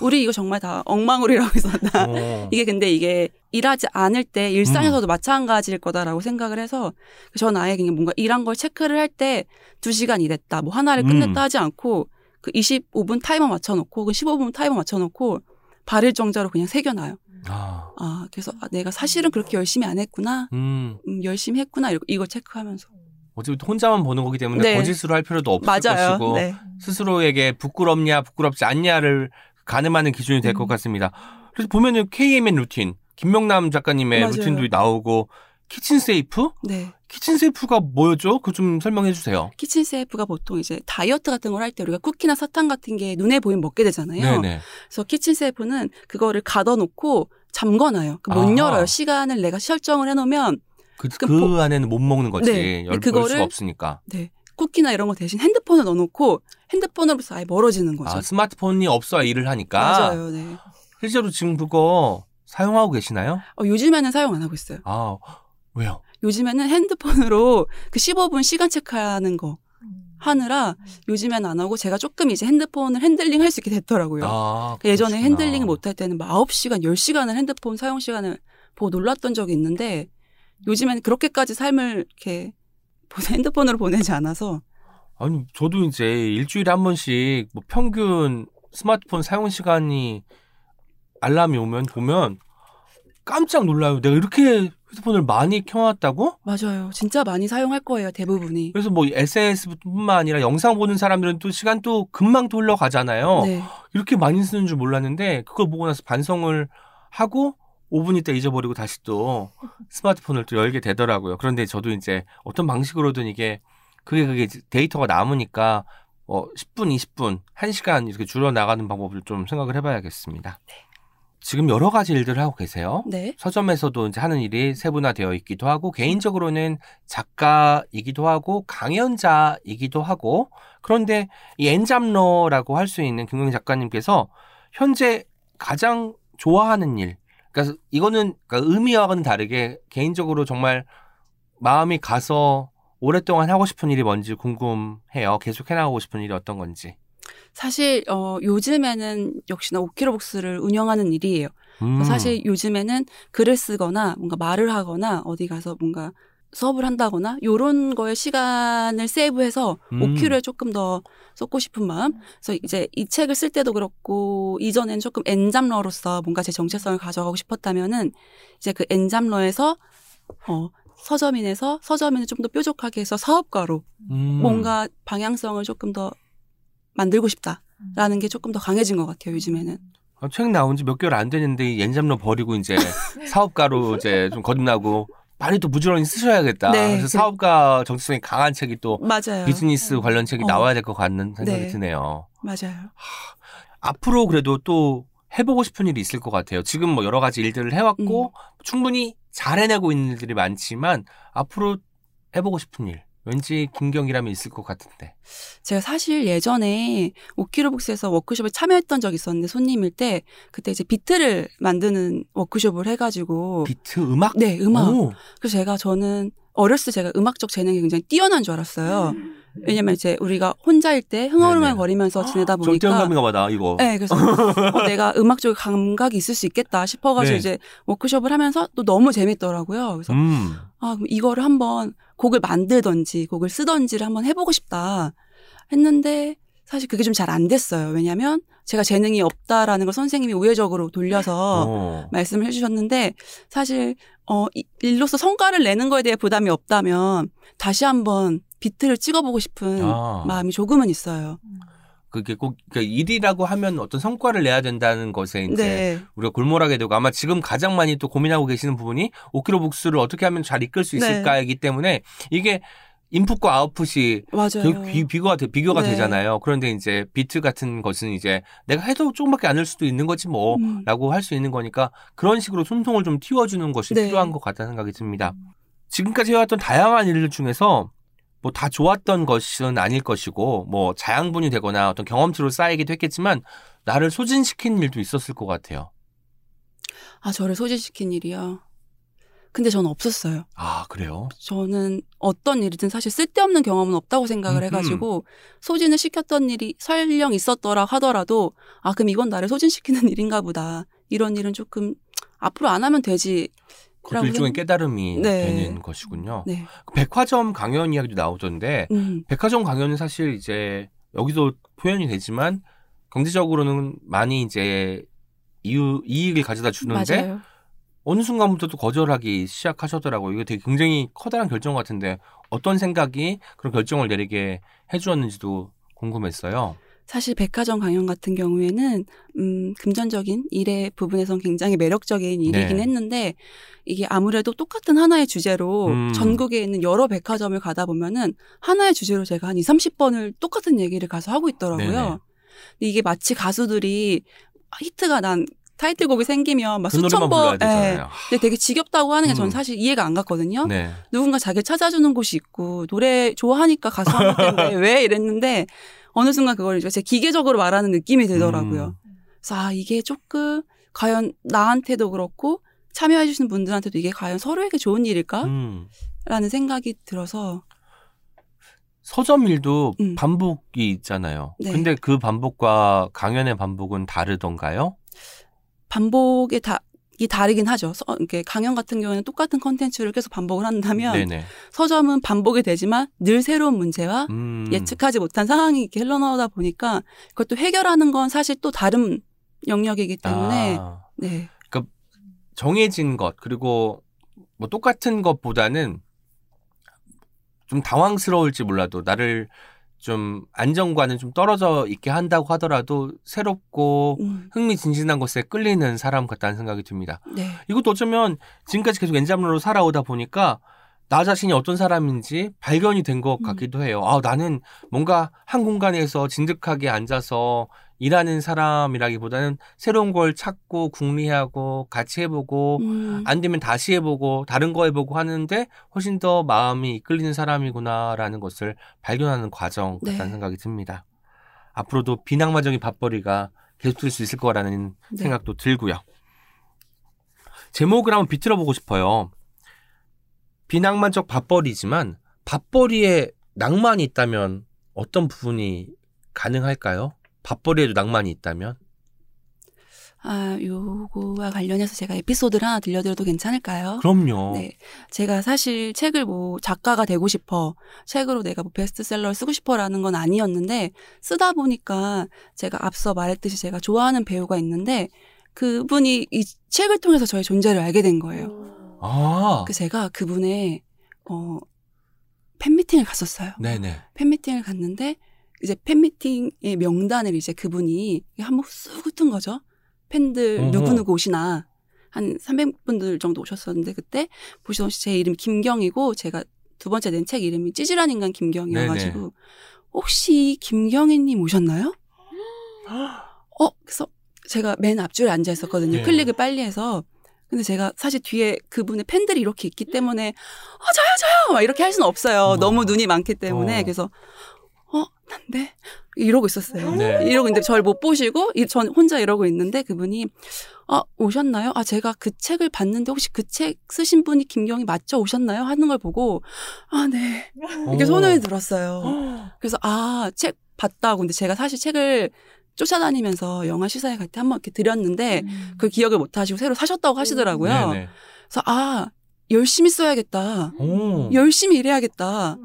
우리 이거 정말 다 엉망으로 일하고 있었다. 오. 이게 근데 이게 일하지 않을 때 일상에서도 마찬가지일 거다라고 생각을 해서 전 아예 그냥 뭔가 일한 걸 체크를 할때 2시간 일했다. 뭐 하나를 끝냈다 음. 하지 않고 그 25분 타이머 맞춰놓고 그 15분 타이머 맞춰놓고 발일 정자로 그냥 새겨놔요. 아, 아, 그래서 아, 내가 사실은 그렇게 열심히 안 했구나. 음, 음, 열심히 했구나. 이거, 이걸 체크하면서. 어차피 혼자만 보는 거기 때문에 네. 거짓으로 할 필요도 없을 맞아요. 것이고 네. 스스로에게 부끄럽냐 부끄럽지 않냐를 가늠하는 기준이 될것 음. 같습니다. 그래서 보면은 KMN routine 김명남 작가님의 맞아요. routine도 나오고 Kitchen Safe 네. Kitchen Safe가 뭐였죠? 그거 좀 설명해 주세요. Kitchen Safe가 보통 이제 다이어트 같은 걸 할 때 우리가 쿠키나 사탕 같은 게 눈에 보이면 먹게 되잖아요. 네네. 그래서 Kitchen Safe는 그거를 가둬놓고 잠궈놔요. 그 못. 열어요. 시간을 내가 설정을 해놓으면 그, 그그 보- 안에는 못 먹는 거지. 네. 열, 열 그거를- 수가 없으니까. 네. 쿠키나 이런 거 대신 핸드폰을 넣어놓고 핸드폰으로부터 아예 멀어지는 거죠. 아, 스마트폰이 없어야 일을 하니까. 맞아요. 네. 실제로 지금 그거 사용하고 계시나요? 어, 요즘에는 사용 안 하고 있어요. 아, 왜요? 요즘에는 핸드폰으로 그 15분 시간 체크하는 거 하느라 요즘에는 안 하고 제가 조금 이제 핸드폰을 handling 할 수 있게 됐더라고요. 아, 예전에 그러시구나. handling을 못 할 때는 막 9시간, 10시간을 핸드폰 사용 시간을 보고 놀랐던 적이 있는데 요즘에는 그렇게까지 삶을 이렇게 핸드폰으로 보내지 않아서 아니 저도 이제 일주일에 한 번씩 뭐 평균 스마트폰 사용 시간이 알람이 오면 보면 깜짝 놀라요. 내가 이렇게 휴대폰을 많이 켜놨다고? 맞아요. 진짜 많이 사용할 거예요. 대부분이. 그래서 뭐 SNS뿐만 아니라 영상 보는 사람들은 또 시간 또 금방 또 흘러가잖아요. 네. 이렇게 많이 쓰는 줄 몰랐는데 그걸 보고 나서 반성을 하고 5분 있다 잊어버리고 다시 또 스마트폰을 또 열게 되더라고요. 그런데 저도 이제 어떤 방식으로든 이게 그게 그게 데이터가 남으니까 어 10분, 20분, 1시간 이렇게 줄여 나가는 방법을 좀 생각을 해봐야겠습니다. 지금 여러 가지 일들을 하고 계세요. 네. 서점에서도 이제 하는 일이 세분화되어 있기도 하고 개인적으로는 작가이기도 하고 강연자이기도 하고 그런데 이 엔잡러라고 할 수 있는 김경희 작가님께서 현재 가장 좋아하는 일 그러니까 이거는 그러니까 의미와는 다르게 개인적으로 정말 마음이 가서 오랫동안 하고 싶은 일이 뭔지 궁금해요. 계속 해나가고 싶은 일이 어떤 건지. 사실 어 요즘에는 역시나 5kg복스를 운영하는 일이에요. 음. 사실 요즘에는 글을 쓰거나 뭔가 말을 하거나 어디 가서 뭔가 수업을 한다거나 요런 거에 시간을 세이브해서 음. 5kg에 조금 더 쏟고 싶은 마음. 그래서 이제 이 책을 쓸 때도 그렇고 이전엔 조금 엔잡러로서 뭔가 제 정체성을 가져가고 싶었다면은 이제 그 엔잡러에서 어 서점인에서 서점인을 좀 더 뾰족하게 해서 사업가로 음. 뭔가 방향성을 조금 더 만들고 싶다라는 게 조금 더 강해진 것 같아요 요즘에는. 어, 책 나온 지 몇 개월 안 됐는데 이 엔잡러 버리고 이제 사업가로 이제 좀 거듭나고 빨리 또 부지런히 쓰셔야겠다. 네. 그래서 사업가 정체성이 강한 책이 또 맞아요. 비즈니스 관련 책이 어. 나와야 될 것 같는 생각이 네. 드네요. 맞아요. 앞으로 그래도 또 해보고 싶은 일이 있을 것 같아요. 지금 뭐 여러 가지 일들을 해왔고 음. 충분히 잘 해내고 있는 일들이 많지만 앞으로 해보고 싶은 일 왠지 김경이라면 있을 것 같은데. 제가 사실 예전에 5kg북스에서 워크숍에 참여했던 적이 있었는데 손님일 때 그때 이제 비트를 만드는 워크숍을 해가지고 비트 음악? 네 음악 오. 그래서 제가 저는 어렸을 때 제가 음악적 재능이 굉장히 뛰어난 줄 알았어요. 왜냐면 이제 우리가 혼자일 때 흥얼흥얼 거리면서 지내다 보니까 절대감인가 보다 이거. 네, 그래서 어, 내가 음악 쪽에 감각이 있을 수 있겠다 싶어가지고 네. 이제 워크숍을 하면서 또 너무 재밌더라고요. 그래서 음. 아, 그럼 이거를 한번 곡을 만들던지 곡을 쓰던지를 한번 해보고 싶다 했는데 사실 그게 좀 잘 안 됐어요. 왜냐면 제가 재능이 없다라는 걸 선생님이 우회적으로 돌려서 어. 말씀을 해주셨는데 사실 어 이- 일로서 성과를 내는 거에 대해 부담이 없다면 다시 한번 비트를 찍어보고 싶은 아. 마음이 조금은 있어요. 그게 꼭 그러니까 일이라고 하면 어떤 성과를 내야 된다는 것에 이제 네, 우리가 골몰하게 되고 아마 지금 가장 많이 또 고민하고 계시는 부분이 5kg 복수를 어떻게 하면 잘 이끌 수 네. 있을까이기 때문에 이게 인풋과 아웃풋이 맞아요. 결국 비, 비교가 돼- 비교가 네. 되잖아요. 그런데 이제 비트 같은 것은 이제 내가 해도 조금밖에 안 할 수도 있는 거지 뭐. 음. 라고 할수 있는 거니까 그런 식으로 숨통을 좀 틔워주는 것이 네. 필요한 것 같다는 생각이 듭니다. 지금까지 해왔던 다양한 일들 중에서 뭐 다 좋았던 것은 아닐 것이고 뭐 자양분이 되거나 어떤 경험치로 쌓이기도 했겠지만 나를 소진시킨 일도 있었을 것 같아요. 아 저를 소진시킨 일이요. 근데 저는 없었어요. 아 그래요? 저는 어떤 일이든 사실 쓸데없는 경험은 없다고 생각을. 해가지고 소진을 시켰던 일이 설령 있었더라 하더라도 아 그럼 이건 나를 소진시키는 일인가 보다 이런 일은 조금 앞으로 안 하면 되지. 그것도 라고 일종의 생- 깨달음이 네. 되는 것이군요. 네. 백화점 강연 이야기도 나오던데 음. 백화점 강연은 사실 이제 여기도 표현이 되지만 경제적으로는 많이 이제 이유 이익을 가져다 주는데 맞아요. 어느 순간부터 또 거절하기 시작하셨더라고요. 이게 되게 굉장히 커다란 결정 같은데 어떤 생각이 그런 결정을 내리게 해주었는지도 궁금했어요. 사실 백화점 강연 같은 경우에는 음, 금전적인 일의 부분에선 굉장히 매력적인 일이긴 네. 했는데 이게 아무래도 똑같은 하나의 주제로 음. 전국에 있는 여러 백화점을 가다 보면은 하나의 주제로 제가 한 2, 30번을 똑같은 얘기를 가서 하고 있더라고요. 네네. 근데 이게 마치 가수들이 히트가 난 타이틀곡이 생기면 막 그 수천 번 되잖아요. 근데 되게 지겹다고 하는 게 저는 음. 사실 이해가 안 갔거든요. 네. 누군가 자기를 찾아주는 곳이 있고 노래 좋아하니까 가수 하는 텐데 왜 이랬는데 어느 순간 그걸 이제 제 기계적으로 말하는 느낌이 들더라고요. 음. 그래서 아 이게 조금 과연 나한테도 그렇고 참여해 주시는 분들한테도 이게 과연 서로에게 좋은 일일까라는 음. 생각이 들어서 서점 일도 음. 반복이 있잖아요. 네. 근데 그 반복과 강연의 반복은 다르던가요? 반복의 다르긴 하죠. 서, 이렇게 강연 같은 경우에는 똑같은 컨텐츠를 계속 반복을 한다면 네네. 서점은 반복이 되지만 늘 새로운 문제와 음. 예측하지 못한 상황이 이렇게 흘러나오다 보니까 그것도 해결하는 건 사실 또 다른 영역이기 때문에 아, 네. 정해진 것 그리고 뭐 똑같은 것보다는 좀 당황스러울지 몰라도 나를 좀 안정과는 좀 떨어져 있게 한다고 하더라도 새롭고 음, 흥미진진한 것에 끌리는 사람 같다는 생각이 듭니다. 네. 이것도 어쩌면 지금까지 계속 엔잡러로 살아오다 보니까 나 자신이 어떤 사람인지 발견이 된것 음. 같기도 해요. 아, 나는 뭔가 한 공간에서 진득하게 앉아서 일하는 사람이라기보다는 새로운 걸 찾고 궁리하고 같이 해보고 음, 안 되면 다시 해보고 다른 거 해보고 하는데 훨씬 더 마음이 이끌리는 사람이구나라는 것을 발견하는 과정 같다는 네. 생각이 듭니다. 앞으로도 비낭만적인 밥벌이가 계속될 수 있을 거라는 네. 생각도 들고요. 제목을 한번 비틀어 보고 싶어요. 비낭만적 밥벌이지만 밥벌이에 낭만이 있다면 어떤 부분이 가능할까요? 밥벌이에도 낭만이 있다면? 아, 요거와 관련해서 제가 에피소드를 하나 들려드려도 괜찮을까요? 그럼요. 네. 제가 사실 책을 뭐 작가가 되고 싶어, 책으로 내가 뭐 베스트셀러를 쓰고 싶어라는 건 아니었는데, 쓰다 보니까 제가 앞서 말했듯이 제가 좋아하는 배우가 있는데, 그분이 이 책을 통해서 저의 존재를 알게 된 거예요. 아, 그 제가 그분의, 어, 팬미팅을 갔었어요. 네네. 팬미팅을 갔는데, 이제 팬미팅의 명단을 이제 그분이 한번 쑥 훑은 거죠. 팬들 어허. 누구누구 오시나. 한 300분들 정도 오셨었는데 그때 보시던시 제 이름 김경이고 제가 두 번째 낸 책 이름이 찌질한 인간 김경이어가지고 네네. 혹시 김경희님 오셨나요? 어 그래서 제가 맨 앞줄에 앉아 있었거든요. 네. 클릭을 빨리 해서 근데 제가 사실 뒤에 그분의 팬들이 이렇게 있기 때문에 어 저요 저요 막 이렇게 할 수는 없어요. 우와. 너무 눈이 많기 때문에 어. 그래서 어 난데 이러고 있었어요. 네. 이러고 있는데 저를 못 보시고 이- 전 혼자 이러고 있는데 그분이 아 오셨나요? 아 제가 그 책을 봤는데 혹시 그 책 쓰신 분이 김경희 맞죠? 오셨나요? 하는 걸 보고 아 네 이렇게 오. 손을 들었어요. 그래서 아 책 봤다고 근데 제가 사실 책을 쫓아다니면서 영화 시사회 갈 때 한번 이렇게 드렸는데 그 기억을 못 하시고 새로 사셨다고 하시더라고요. 네네. 그래서 아 열심히 써야겠다. 오. 열심히 일해야겠다.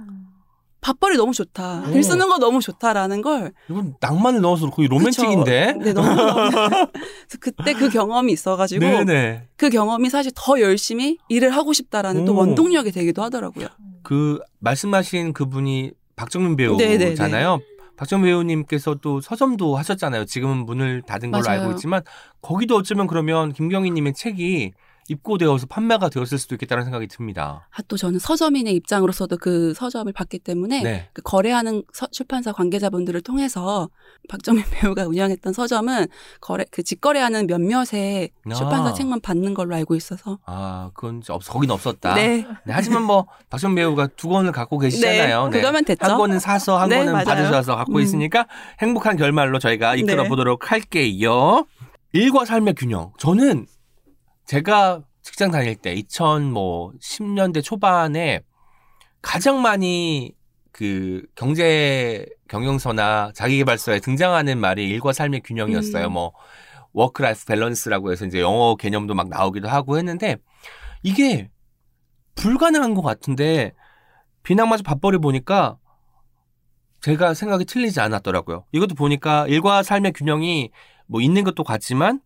밥벌이 너무 좋다. 오. 글 쓰는 거 너무 좋다라는 걸 이건 낭만을 넣어서 거의 로맨틱인데? 그쵸. 네, 너무 그때 그 경험이 있어가지고 네네. 그 경험이 사실 더 열심히 일을 하고 싶다라는 또 오. 원동력이 되기도 하더라고요. 그 말씀하신 그분이 박정민 네네네. 배우잖아요. 박정민 배우님께서 또 서점도 하셨잖아요. 지금은 문을 닫은 걸로 맞아요. 알고 있지만 거기도 어쩌면 그러면 김경희님의 책이 입고되어서 판매가 되었을 수도 있겠다는 생각이 듭니다. 아, 또 저는 서점인의 입장으로서도 그 서점을 봤기 때문에 네. 그 거래하는 서- 출판사 관계자분들을 통해서 박정민 배우가 운영했던 서점은 거래 그 직거래하는 몇몇의 아. 출판사 책만 받는 걸로 알고 있어서 아, 그건 없, 거긴 없었다. 네, 네, 하지만 뭐 박정민 배우가 두 권을 갖고 계시잖아요. 네, 그거면 됐죠. 한 권은 사서 한 네, 권은 맞아요. 받으셔서 갖고 음. 있으니까 행복한 결말로 저희가 이끌어 네. 보도록 할게요. 일과 삶의 균형. 저는 제가 직장 다닐 때 2010년대 초반에 가장 많이 그 경제 경영서나 자기계발서에 등장하는 말이 일과 삶의 균형이었어요. 음. 뭐 work life balance라고 해서 이제 영어 개념도 막 나오기도 하고 했는데 이게 불가능한 것 같은데 비낭만적 밥벌이 보니까 제가 생각이 틀리지 않았더라고요. 이것도 보니까 일과 삶의 균형이 뭐 있는 것도 같지만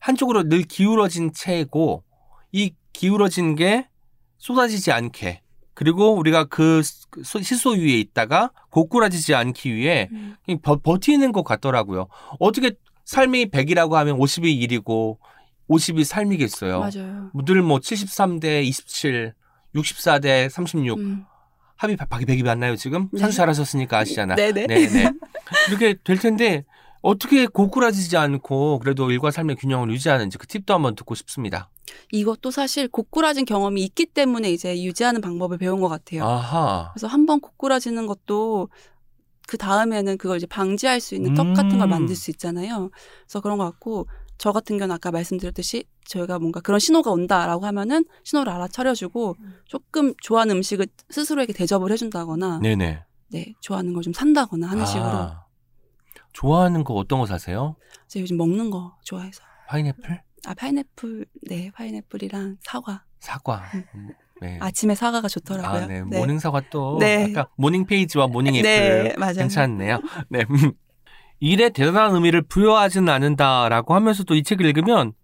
한쪽으로 늘 기울어진 채고 이 기울어진 게 쏟아지지 않게 그리고 우리가 그 소- 시소 위에 있다가 고꾸라지지 않기 위해 음. 버, 버티는 것 같더라고요. 어떻게 삶이 100이라고 하면 50이 일이고 50이 삶이겠어요. 맞아요. 늘뭐 73대 27, 64대 36 음. 합이 박이 100이 맞나요 지금? 네. 산수 잘하셨으니까 아시잖아. 네네. 네네. 이렇게 될 텐데 어떻게 고꾸라지지 않고 그래도 일과 삶의 균형을 유지하는지 그 팁도 한번 듣고 싶습니다. 이것도 사실 고꾸라진 경험이 있기 때문에 이제 유지하는 방법을 배운 것 같아요. 아하. 그래서 한번 고꾸라지는 것도 그 다음에는 그걸 이제 방지할 수 있는 떡 같은 걸 음. 만들 수 있잖아요. 그래서 그런 것 같고 저 같은 경우는 아까 말씀드렸듯이 저희가 뭔가 그런 신호가 온다라고 하면은 신호를 알아차려주고 조금 좋아하는 음식을 스스로에게 대접을 해준다거나 네네. 네 좋아하는 걸 좀 산다거나 하는 식으로 아. 좋아하는 거 어떤 거 사세요? 제가 요즘 먹는 거 좋아해서 파인애플? 아 파인애플 네 파인애플이랑 사과 사과. 음. 음, 네. 아침에 사과가 좋더라고요. 아, 네. 모닝 사과 또 네. 아까 morning page와 morning apple 네, 맞아요. 괜찮네요. 네. 일에 대단한 의미를 부여하지는 않는다라고 하면서도 이 책을 읽으면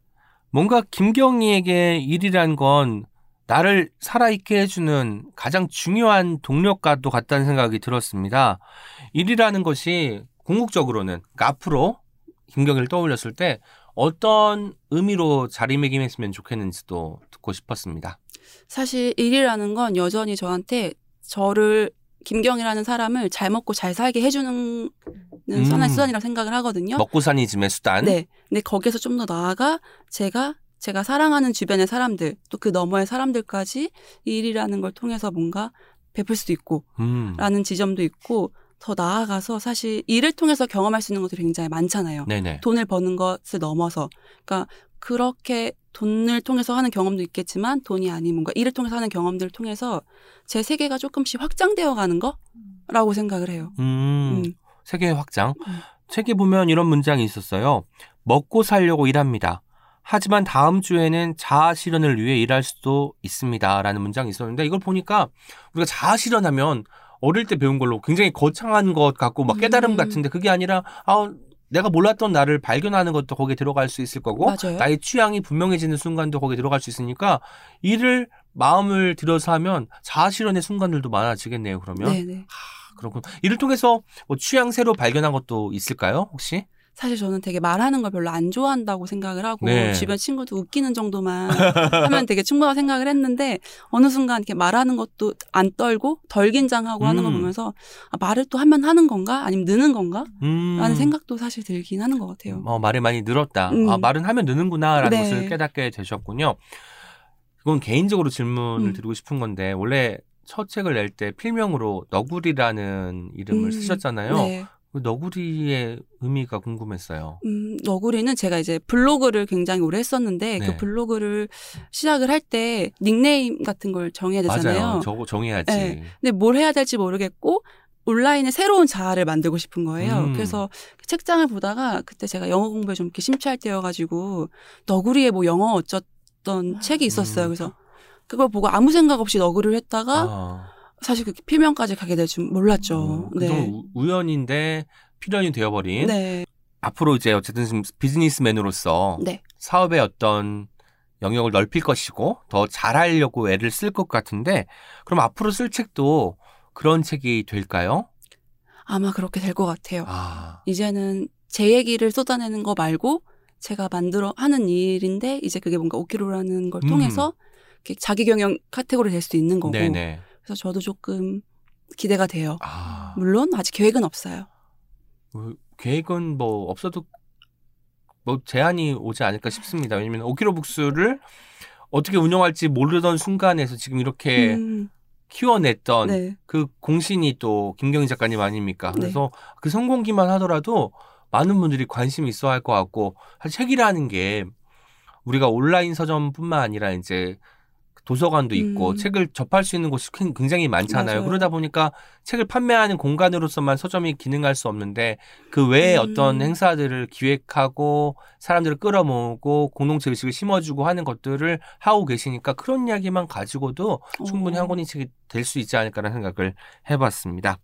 뭔가 김경희에게 일이란 건 나를 살아있게 해주는 가장 중요한 동력과도 같다는 생각이 들었습니다. 일이라는 것이 궁극적으로는 그러니까 앞으로 김경희를 떠올렸을 때 어떤 의미로 자리매김했으면 좋겠는지도 듣고 싶었습니다. 사실 일이라는 건 여전히 저한테 저를 김경이라는 사람을 잘 먹고 잘 살게 해주는 음. 선한 수단이라고 생각을 하거든요. 먹고 사니즘의 수단. 네. 근데 거기서 좀 더 나아가 제가 제가 사랑하는 주변의 사람들 또 그 너머의 사람들까지 이 일이라는 걸 통해서 뭔가 베풀 수도 있고 음. 라는 지점도 있고 더 나아가서 사실 일을 통해서 경험할 수 있는 것들이 굉장히 많잖아요. 네네. 돈을 버는 것을 넘어서 그러니까 그렇게 돈을 통해서 하는 경험도 있겠지만 돈이 아닌 뭔가 일을 통해서 하는 경험들을 통해서 제 세계가 조금씩 확장되어 가는 거라고 생각을 해요. 음. 음. 세계 확장. 음. 책에 보면 이런 문장이 있었어요. 먹고 살려고 일합니다. 하지만 다음 주에는 자아 실현을 위해 일할 수도 있습니다. 라는 문장이 있었는데 이걸 보니까 우리가 자아 실현하면 어릴 때 배운 걸로 굉장히 거창한 것 같고 막 깨달음 음. 같은데 그게 아니라 아 내가 몰랐던 나를 발견하는 것도 거기에 들어갈 수 있을 거고 맞아요. 나의 취향이 분명해지는 순간도 거기에 들어갈 수 있으니까 일을 마음을 들여서 하면 자아 실현의 순간들도 많아지겠네요. 그러면 네네. 그렇군. 이를 통해서 뭐 취향 새로 발견한 것도 있을까요? 혹시? 사실 저는 되게 말하는 걸 별로 안 좋아한다고 생각을 하고 네. 주변 친구도 웃기는 정도만 하면 되게 충분하다고 생각을 했는데 어느 순간 이렇게 말하는 것도 안 떨고 덜 긴장하고 하는 거 음. 보면서 아, 말을 또 하면 하는 건가 아니면 느는 건가 음. 라는 생각도 사실 들긴 하는 것 같아요. 어, 말이 많이 늘었다. 음. 아, 말은 하면 느는구나라는 네. 것을 깨닫게 되셨군요. 그건 개인적으로 질문을 음. 드리고 싶은 건데 원래 첫 책을 낼 때 필명으로 너구리라는 이름을 음. 쓰셨잖아요. 네. 그 너구리의 의미가 궁금했어요. 음, 너구리는 제가 이제 블로그를 굉장히 오래 했었는데 네. 그 블로그를 시작을 할 때 닉네임 같은 걸 정해야 되잖아요. 맞아요. 저거 정해야지. 네. 근데 뭘 해야 될지 모르겠고 온라인에 새로운 자아를 만들고 싶은 거예요. 음. 그래서 책장을 보다가 그때 제가 영어 공부에 좀 이렇게 심취할 때여가지고 너구리의 뭐 영어 어쩌던 책이 있었어요. 음. 그래서 그걸 보고 아무 생각 없이 너구리를 했다가 아, 사실 그 필명까지 가게 될 줄 몰랐죠. 음, 그좀 우- 우연인데 필연이 되어버린. 네. 앞으로 이제 어쨌든 지금 비즈니스맨으로서 네. 사업의 어떤 영역을 넓힐 것이고 더 잘하려고 애를 쓸 것 같은데 그럼 앞으로 쓸 책도 그런 책이 될까요? 아마 그렇게 될 것 같아요. 아, 이제는 제 얘기를 쏟아내는 거 말고 제가 만들어 하는 일인데 이제 그게 뭔가 5kg라는 걸 음. 통해서 이렇게 자기 경영 카테고리 될 수도 있는 거고 네네. 그래서 저도 조금 기대가 돼요. 아, 물론 아직 계획은 없어요. 뭐, 계획은 뭐 없어도 뭐 제한이 오지 않을까 싶습니다. 왜냐면 5kg 북스를 어떻게 운영할지 모르던 순간에서 지금 이렇게 음, 키워냈던 네. 그 공신이 또 김경희 작가님 아닙니까? 네. 그래서 그 성공기만 하더라도 많은 분들이 관심 있어 할 것 같고 사실 책이라는 게 우리가 온라인 서점뿐만 아니라 이제 도서관도 있고 음. 책을 접할 수 있는 곳이 큰- 굉장히 많잖아요. 맞아요. 그러다 보니까 책을 판매하는 공간으로서만 서점이 기능할 수 없는데 그 외에 음. 어떤 행사들을 기획하고 사람들을 끌어모으고 공동체 의식을 심어주고 하는 것들을 하고 계시니까 그런 이야기만 가지고도 충분히 어. 한 권의 책이 될 수 있지 않을까라는 생각을 해봤습니다.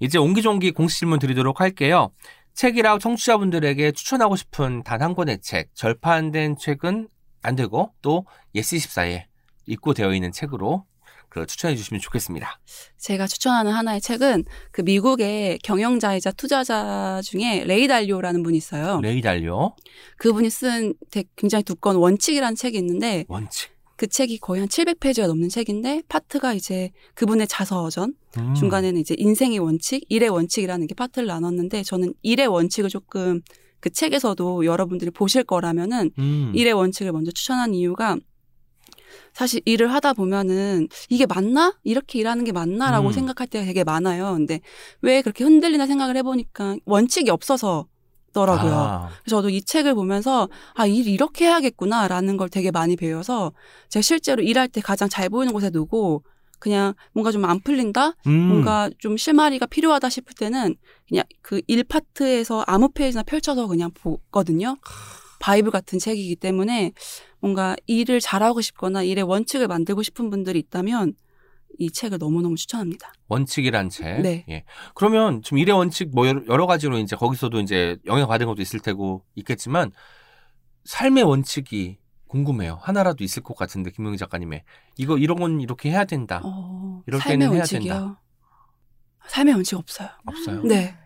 이제 옹기종기 공식 질문 드리도록 할게요. 책이라 청취자분들에게 추천하고 싶은 단 한 권의 책, 절판된 책은 안 되고 또 예스24에 입고되어 있는 책으로 그 추천해 주시면 좋겠습니다. 제가 추천하는 하나의 책은 그 미국의 경영자이자 투자자 중에 레이 달리오라는 분이 있어요. 레이 달리오 그분이 쓴 굉장히 두꺼운 원칙이라는 책이 있는데 원칙. 그 책이 거의 한 700페이지가 넘는 책인데 파트가 이제 그분의 자서전 음. 중간에는 이제 인생의 원칙, 일의 원칙이라는 게 파트를 나눴는데 저는 일의 원칙을 조금 그 책에서도 여러분들이 보실 거라면은 음. 일의 원칙을 먼저 추천한 이유가 사실 일을 하다 보면은 이게 맞나? 이렇게 일하는 게 맞나라고 음. 생각할 때가 되게 많아요. 근데 왜 그렇게 흔들리나 생각을 해보니까 원칙이 없어서 더라고요. 아, 그래서 저도 이 책을 보면서 아, 일 이렇게 해야겠구나라는 걸 되게 많이 배워서 제가 실제로 일할 때 가장 잘 보이는 곳에 두고 그냥 뭔가 좀 안 풀린다? 음. 뭔가 좀 실마리가 필요하다 싶을 때는 그냥 그 일 파트에서 아무 페이지나 펼쳐서 그냥 보거든요. 바이블 같은 책이기 때문에 뭔가 일을 잘하고 싶거나 일의 원칙을 만들고 싶은 분들이 있다면 이 책을 너무너무 추천합니다. 원칙이란 책. 네. 예. 그러면 지금 일의 원칙 뭐 여러, 가지로 이제 거기서도 이제 영향 받은 것도 있을 테고 있겠지만 삶의 원칙이 궁금해요. 하나라도 있을 것 같은데 김명희 작가님의 이거 이런 건 이렇게 해야 된다. 어, 이럴 삶의 때는 해야 원칙이요. 된다. 삶의 원칙 없어요. 없어요. 네.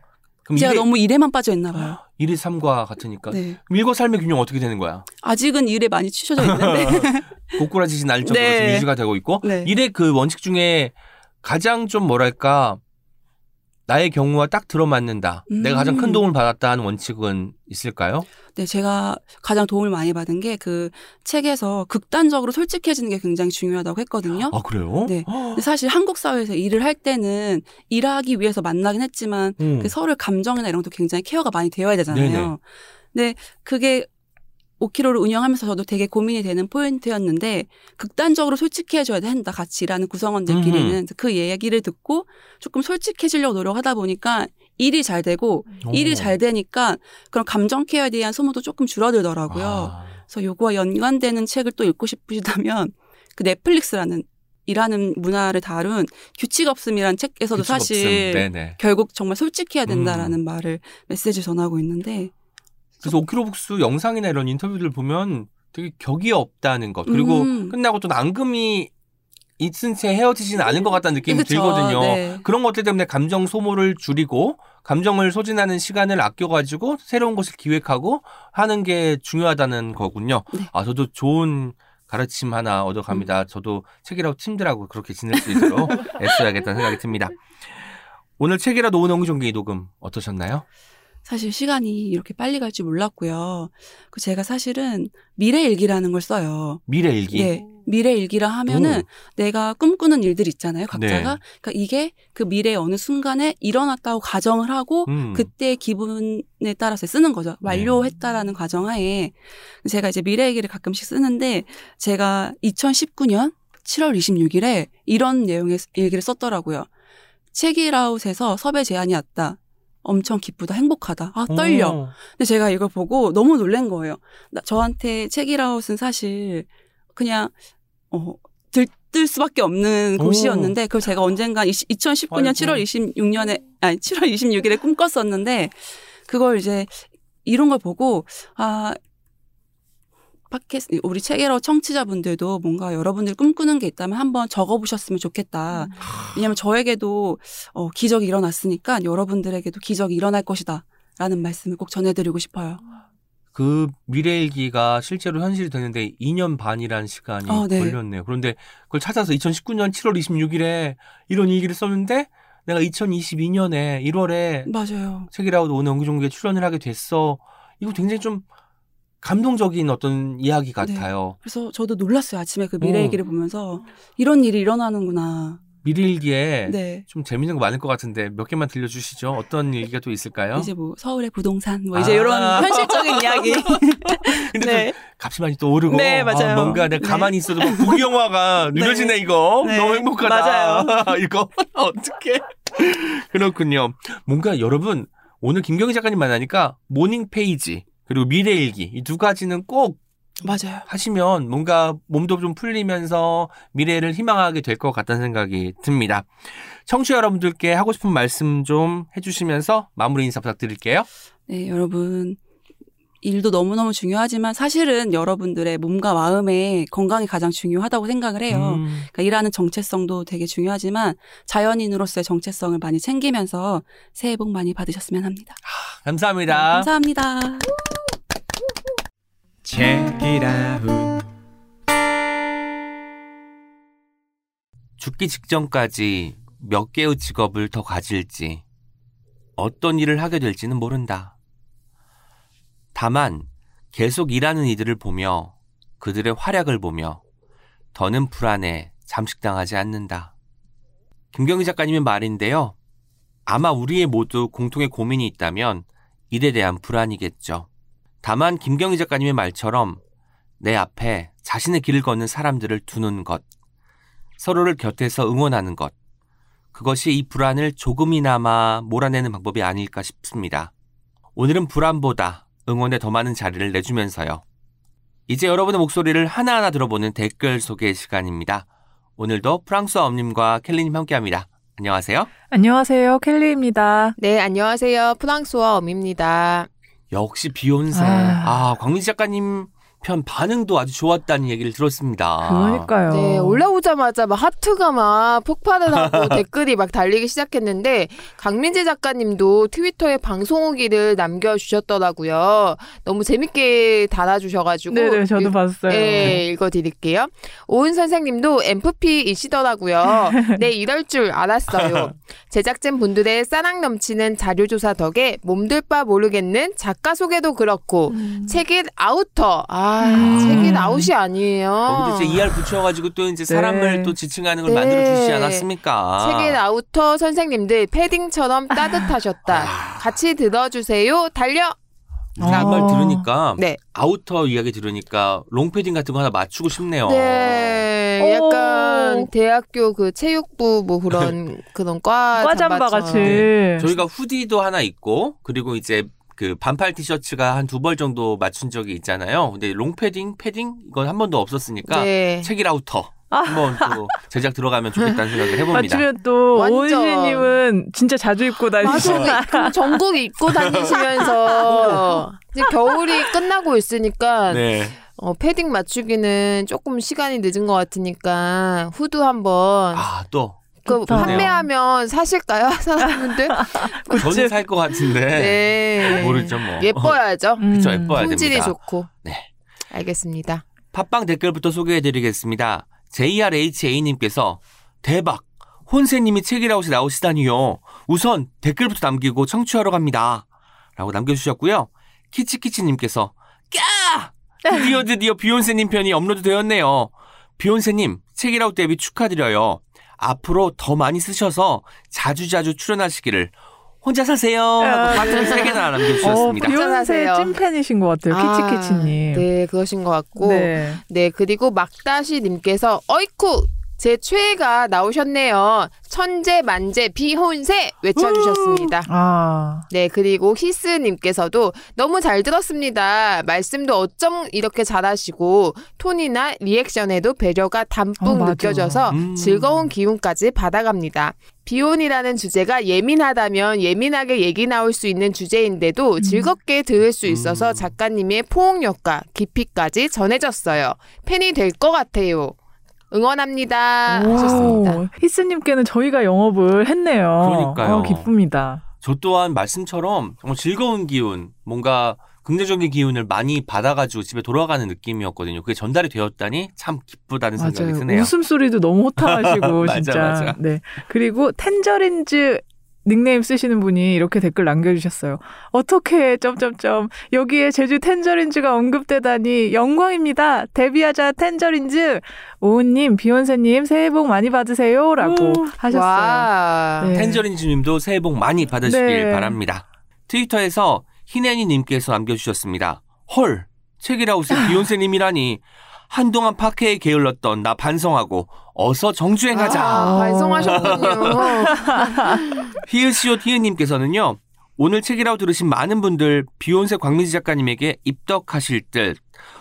그럼 제가 일의, 너무 일에만 빠져 있나 봐요. 일의 삶과 같으니까 네. 일과 삶의 균형 어떻게 되는 거야? 아직은 일에 많이 치셔져 있는데. 고꾸라지신 날 정도로 네. 지금 유지가 되고 있고 네. 일의 그 원칙 중에 가장 좀 뭐랄까 나의 경우와 딱 들어맞는다. 음. 내가 가장 큰 도움을 받았다 하는 원칙은 있을까요? 네, 제가 가장 도움을 많이 받은 게 그 책에서 극단적으로 솔직해지는 게 굉장히 중요하다고 했거든요. 아 그래요? 네. 사실 한국 사회에서 일을 할 때는 일하기 위해서 만나긴 했지만 음. 그 서로의 감정이나 이런 것도 굉장히 케어가 많이 되어야 되잖아요. 네네. 근데 그게 5km를 운영하면서 저도 되게 고민이 되는 포인트였는데 극단적으로 솔직해져야 된다 같이 일하는 구성원들끼리는 그 얘기를 듣고 조금 솔직해지려고 노력하다 보니까 일이 잘 되고 오. 일이 잘 되니까 그런 감정 케어에 대한 소모도 조금 줄어들더라고요. 아. 그래서 요거와 연관되는 책을 또 읽고 싶으시다면 그 넷플릭스라는 일하는 문화를 다룬 규칙 없음이라는 책에서도 규칙 없음. 사실 네네. 결국 정말 솔직해야 된다라는 음. 말을 메시지 전하고 있는데 그래서 오키로 북스 영상이나 이런 인터뷰들 보면 되게 격이 없다는 것 그리고 음. 끝나고 또 앙금이 있은 채 헤어지지는 않은 것 같다는 느낌이 그쵸, 들거든요. 네. 그런 것들 때문에 감정 소모를 줄이고 감정을 소진하는 시간을 아껴가지고 새로운 것을 기획하고 하는 게 중요하다는 거군요. 네. 아 저도 좋은 가르침 하나 음. 얻어갑니다. 저도 책이라고 팀들하고 그렇게 지낼 수 있도록 애써야겠다는 생각이 듭니다. 오늘 책이라도 오는 옹기종기 녹음 어떠셨나요? 사실 시간이 이렇게 빨리 갈 줄 몰랐고요. 그 제가 사실은 미래 일기라는 걸 써요. 미래 일기. 네. 미래 일기라 하면은 오. 내가 꿈꾸는 일들 있잖아요. 각자가. 네. 그러니까 이게 그 미래 어느 순간에 일어났다고 가정을 하고 음. 그때 기분에 따라서 쓰는 거죠. 완료했다라는 과정하에 제가 이제 미래 얘기를 가끔씩 쓰는데 제가 2019년 7월 26일에 이런 내용의 일기를 썼더라고요. 책이라웃에서 섭외 제안이 왔다. 엄청 기쁘다, 행복하다. 아, 떨려. 오. 근데 제가 이걸 보고 너무 놀란 거예요. 나, 저한테 책이라웃은 사실 그냥 어 들 뜰 수밖에 없는 오. 곳이었는데 그걸 제가 언젠가 20, 2019년 아이고. 7월 26년에 아니 7월 26일에 꿈꿨었는데 그걸 이제 이런 걸 보고 아 팟캐스트 우리 책이라웃 청취자분들도 뭔가 여러분들 꿈꾸는 게 있다면 한번 적어보셨으면 좋겠다. 왜냐하면 저에게도 어, 기적이 일어났으니까 여러분들에게도 기적이 일어날 것이다. 라는 말씀을 꼭 전해드리고 싶어요. 그 미래 일기가 실제로 현실이 되는데 2년 반이라는 시간이 어, 네. 걸렸네요. 그런데 그걸 찾아서 2019년 7월 26일에 이런 일기를 썼는데 내가 2022년에 1월에 맞아요. 책이라고 오는 옹기종기에 출연을 하게 됐어. 이거 굉장히 좀 감동적인 어떤 이야기 같아요. 그래서 저도 놀랐어요. 아침에 그 미래 어. 얘기를 보면서 이런 일이 일어나는구나. 미래 일기에 네. 좀 재밌는 거 많을 것 같은데 몇 개만 들려주시죠. 어떤 얘기가 또 있을까요? 이제 뭐 서울의 부동산 뭐 이제 아. 이런 현실적인 이야기. 근데 네. 좀 값이 많이 또 오르고 네, 맞아요. 아, 뭔가 내가 네. 가만히 있어도 뭐 국영화가 네. 느려지네 이거 네, 너무 행복하다 맞아요. 이거 어떻게 그렇군요 뭔가 여러분 오늘 김경희 작가님 만나니까 모닝 페이지 그리고 미래 일기 이 두 가지는 꼭 맞아요. 하시면 뭔가 몸도 좀 풀리면서 미래를 희망하게 될 것 같다는 생각이 듭니다. 청취자 여러분들께 하고 싶은 말씀 좀 해주시면서 마무리 인사 부탁드릴게요. 네, 여러분. 일도 너무너무 중요하지만 사실은 여러분들의 몸과 마음의 건강이 가장 중요하다고 생각을 해요. 음, 그러니까 일하는 정체성도 되게 중요하지만 자연인으로서의 정체성을 많이 챙기면서 새해 복 많이 받으셨으면 합니다. 감사합니다. 네, 감사합니다. Check it out. 죽기 직전까지 몇 개의 직업을 더 가질지, 어떤 일을 하게 될지는 모른다. 다만, 계속 일하는 이들을 보며 그들의 활약을 보며 더는 불안에 잠식당하지 않는다. 김경희 작가님의 말인데요. 아마 우리의 모두 공통의 고민이 있다면 일에 대한 불안이겠죠. 다만 김경희 작가님의 말처럼 내 앞에 자신의 길을 걷는 사람들을 두는 것, 서로를 곁에서 응원하는 것. 그것이 이 불안을 조금이나마 몰아내는 방법이 아닐까 싶습니다. 오늘은 불안보다 응원에 더 많은 자리를 내주면서요. 이제 여러분의 목소리를 하나하나 들어보는 댓글 소개 시간입니다. 오늘도 프랑스어 엄님과 켈리님 함께합니다. 안녕하세요. 안녕하세요. 켈리입니다. 네, 안녕하세요. 프랑스와 엄입니다. 역시 비욘세. 아. 아, 광민지 작가님 편 반응도 아주 좋았다는 얘기를 들었습니다. 그러니까요. 네, 올라오자마자 막 하트가 막 폭발을 하고 댓글이 막 달리기 시작했는데 강민지 작가님도 트위터에 방송 후기를 남겨주셨더라고요. 너무 재밌게 달아주셔가지고 네네, 저도 읽- 봤어요. 네, 읽어드릴게요. 오은 선생님도 ENFP이시더라고요. 네, 이럴 줄 알았어요. 제작진 분들의 사랑 넘치는 자료조사 덕에 몸둘 바 모르겠는 작가 소개도 그렇고 책읽아우터. 아, 음. 책읽아웃이 아니에요. 거기도 이제 ER 붙여가지고 또 이제 사람을 네. 또 지칭하는 걸 네. 만들어주시지 않았습니까? 책읽 아우터 선생님들 패딩처럼 따뜻하셨다. 같이 들어주세요. 달려. 아, 말 어. 들으니까 네. 아우터 이야기 들으니까 롱패딩 같은 거 하나 맞추고 싶네요. 네, 약간 오. 대학교 그 체육부 뭐 그런 그런 과 과잠바. 같이. 네. 저희가 hoodie도 하나 있고 그리고 이제 그 반팔 티셔츠가 한 두 벌 정도 맞춘 적이 있잖아요. 근데 롱패딩, 패딩 이건 한 번도 없었으니까 네. 책읽아우터 한번 또 제작 들어가면 좋겠다는 생각을 해봅니다. 맞추면 또. 오은시님은 진짜 자주 입고. 그 전국 입고 다니시면서 이제 겨울이 끝나고 있으니까 네. 어, 패딩 맞추기는 조금 시간이 늦은 것 같으니까 후드 한번 아, 또 그 좋다. 판매하면 사실까요, 사람분들? 저는 살 것 같은데 네. 모르죠 뭐. 예뻐야죠. 음. 그쵸, 예뻐야 품질이 됩니다. 좋고. 네. 알겠습니다. 팟빵 댓글부터 소개해드리겠습니다. JRHA님께서 대박! 혼세님이 책읽아웃에 나오시다니요. 우선 댓글부터 남기고 청취하러 갑니다. 라고 남겨주셨고요. 키치키치님께서 까! 드디어 드디어 비욘세님 편이 업로드 되었네요. 비욘세님 책읽아웃 데뷔 축하드려요. 앞으로 더 많이 쓰셔서 자주자주 출연하시기를 혼자 사세요. 하고 하트 세 개나 어, 남겨주셨습니다. 비욘세 하세요. 찐팬이신 것 같아요. 아, 키치키치님. 네, 그러신 것 같고. 네, 네. 그리고 막다시님께서 어이쿠! 제 최애가 나오셨네요. 천재 만재 비혼세 외쳐주셨습니다. 아. 네, 그리고 히스님께서도 너무 잘 들었습니다. 말씀도 어쩜 이렇게 잘하시고 톤이나 리액션에도 배려가 어, 담뿍 맞아. 느껴져서 음. 즐거운 기운까지 받아갑니다. 비혼이라는 주제가 예민하다면 예민하게 얘기 나올 수 있는 주제인데도 즐겁게 들을 수 있어서 음. 작가님의 포옹력과 깊이까지 전해졌어요. 팬이 될 것 같아요. 응원합니다. 하셨습니다. 오, 히스님께는 저희가 영업을 했네요. 그러니까요. 어, 기쁩니다. 저 또한 말씀처럼 정말 즐거운 기운, 뭔가 긍정적인 기운을 많이 받아가지고 집에 돌아가는 느낌이었거든요. 그게 전달이 되었다니 참 기쁘다는 생각이 맞아요. 드네요. 웃음소리도 너무 호탕하시고 맞아, 진짜. 맞아. 네. 그리고 텐저린즈 닉네임 쓰시는 분이 이렇게 댓글 남겨주셨어요. 어떻게 점점점 여기에 제주 텐저린즈가 언급되다니 영광입니다. 데뷔하자 텐저린즈 오은님 비욘세님 새해 복 많이 받으세요라고 오. 하셨어요. 와. 네. 텐저린즈님도 새해 복 많이 받으시길 네. 바랍니다. 트위터에서 희내니님께서 남겨주셨습니다. 헐, 책이라웃의 비욘세님이라니 한동안 파케에 게을렀던 나 반성하고 어서 정주행하자. 아, 반성하셨군요. 히읗시옷 히읗님께서는요. 오늘 책이라고 들으신 많은 분들 비욘세 광민지 작가님에게 입덕하실 듯.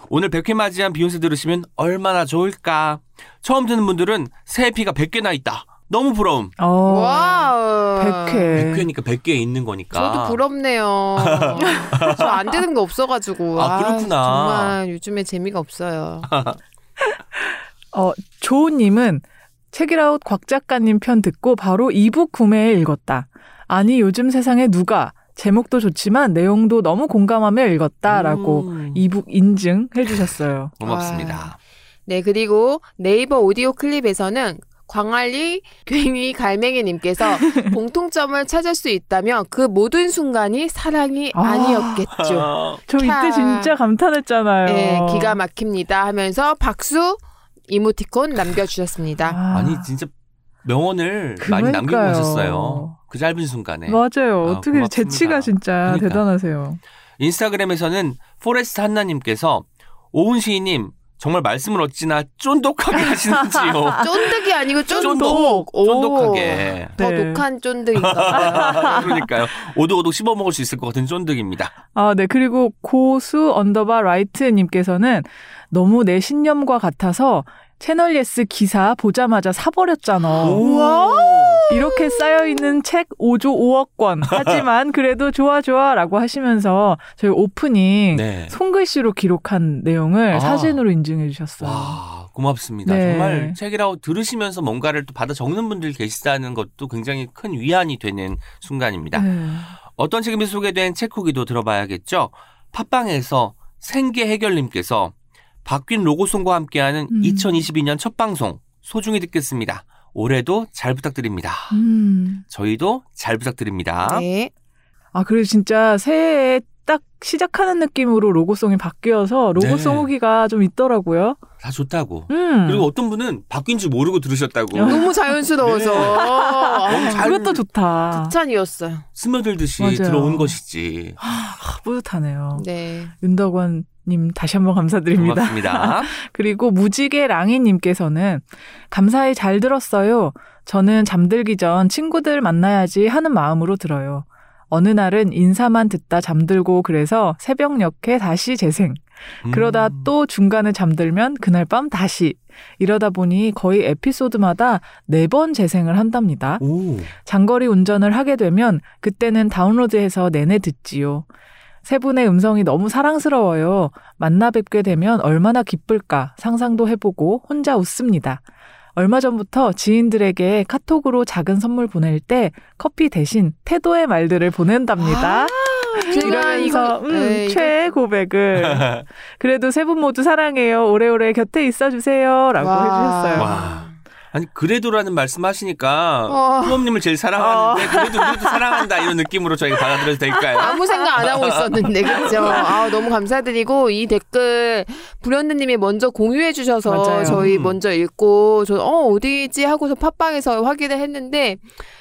오늘 100회 맞이한 비욘세 들으시면 얼마나 좋을까. 처음 듣는 분들은 새 에피가 100개나 있다. 너무 부러움. 어, 와우. 100회. 100회니까 100개 있는 거니까. 저도 부럽네요. 저 안 되는 거 없어가지고. 아, 그렇구나. 정말 요즘에 재미가 없어요. 어, 조우님은 책읽아웃 곽 작가님 편 듣고 바로 e-book 구매해 읽었다. 아니 요즘 세상에 누가 제목도 좋지만 내용도 너무 공감하며 읽었다라고 음, e-book 인증해 주셨어요. 고맙습니다. 네, 그리고 네이버 오디오 클립에서는 광안리 괜히 갈매기님께서 공통점을 찾을 수 있다면 그 모든 순간이 사랑이 아. 아니었겠죠. 아, 저 이때 캬. 진짜 감탄했잖아요. 네, 기가 막힙니다 하면서 박수 이모티콘 남겨주셨습니다. 아, 아니 진짜 명언을 많이 남기고 그러니까요. 가셨어요. 그 짧은 순간에. 맞아요. 아, 어떻게 고맙습니다. 재치가 진짜 그러니까. 대단하세요. 인스타그램에서는 포레스트 한나님께서 오은 시인님 정말 말씀을 어찌나 쫀독하게 하시는지요. 쫀득이 아니고 오. 쫀독하게. 더 네. 독한 쫀득인가. 그러니까요. 오도오도 씹어 먹을 수 있을 것 같은 쫀득입니다. 아, 네. 그리고 고수 underbar 라이트님께서는 너무 내 신념과 같아서 채널 예스 기사 보자마자 사버렸잖아. 우와. 이렇게 쌓여있는 책 5조 5억 권. 하지만 그래도 좋아 좋아 라고 하시면서 저희 오프닝 네. 손글씨로 기록한 내용을 아. 사진으로 인증해 주셨어요. 와, 고맙습니다. 네. 정말 책이라고 들으시면서 뭔가를 또 받아 적는 분들 계시다는 것도 굉장히 큰 위안이 되는 순간입니다. 네. 어떤 책임이 소개된 책 후기도 들어봐야겠죠. 팟빵에서 생계 해결님께서 박균 로고송과 함께하는 음. 2022년 첫 방송 소중히 듣겠습니다. 올해도 잘 부탁드립니다. 음. 저희도 잘 부탁드립니다. 네. 아, 그리고 진짜 새해에 딱 시작하는 느낌으로 로고송이 바뀌어서 로고송 네. 후기가 좀 있더라고요. 다 좋다고. 음. 그리고 어떤 분은 바뀐 줄 모르고 들으셨다고. 너무 자연스러워서 너무 아, 잘 그것도 좋다. 극찬이었어요. 스며들듯이 맞아요. 들어온 것이지. 아, 뿌듯하네요. 네. 윤덕원 님 다시 한번 감사드립니다. 고맙습니다. 그리고 무지개 랑이 님께서는 감사히 잘 들었어요. 저는 잠들기 전 친구들 만나야지 하는 마음으로 들어요. 어느 날은 인사만 듣다 잠들고 그래서 새벽녘에 다시 재생. 그러다 음. 또 중간에 잠들면 그날 밤 다시. 이러다 보니 거의 에피소드마다 네 번 재생을 한답니다. 오. 장거리 운전을 하게 되면 그때는 다운로드해서 내내 듣지요. 세 분의 음성이 너무 사랑스러워요. 만나 뵙게 되면 얼마나 기쁠까 상상도 해보고 혼자 웃습니다. 얼마 전부터 지인들에게 카톡으로 작은 선물 보낼 때 커피 대신 태도의 말들을 보낸답니다. 제가 이러면서 이거 음, 네, 최애 고백을 그래도 세 분 모두 사랑해요. 오래오래 곁에 있어 주세요라고 와. 해주셨어요. 와. 아니 그래도라는 말씀하시니까 어. 후엄님을 제일 사랑하는데 그래도 우리도 사랑한다 이런 느낌으로 저희가 받아들여도 될까요? 아무 생각 안 하고 있었는데 그렇죠. 아, 너무 감사드리고 이 댓글 불현듯님이 먼저 공유해 주셔서 맞아요. 저희 음. 먼저 읽고 저 어 어디지 하고서 팟빵에서 확인을 했는데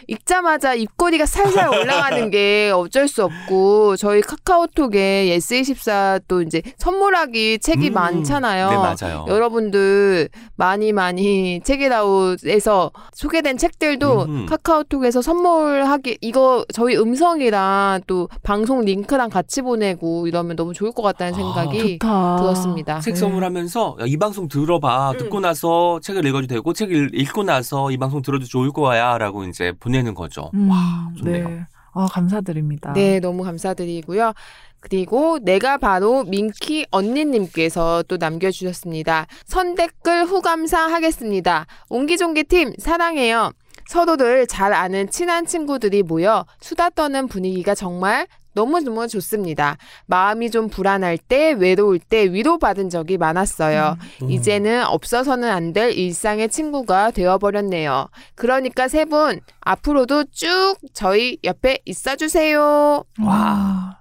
읽자마자 입꼬리가 살살 올라가는 게 어쩔 수 없고 저희 카카오톡에 예스24 또 이제 선물하기 책이 음. 많잖아요. 네 맞아요. 여러분들 많이 많이 책읽아웃에서 소개된 책들도 음. 카카오톡에서 선물하기 이거 저희 음성이랑 또 방송 링크랑 같이 보내고 이러면 너무 좋을 것 같다는 아, 생각이 좋다. 들었습니다. 책 네. 선물하면서 야, 이 방송 들어봐 음. 듣고 나서 책을 읽어도 되고 책을 읽고 나서 이 방송 들어도 좋을 거야라고 이제 보내 는 거죠. 음, 와 좋네요. 네. 아, 감사드립니다. 네, 너무 감사드리고요. 그리고 내가 바로 민키 언니님께서 또 남겨주셨습니다. 선댓글 후감사 하겠습니다. 옹기종기 팀 사랑해요. 서로를 잘 아는 친한 친구들이 모여 수다 떠는 분위기가 정말 너무너무 좋습니다. 마음이 좀 불안할 때, 외로울 때 위로받은 적이 많았어요. 음. 이제는 없어서는 안 될 일상의 친구가 되어버렸네요. 그러니까 세 분, 앞으로도 쭉 저희 옆에 있어주세요. 와.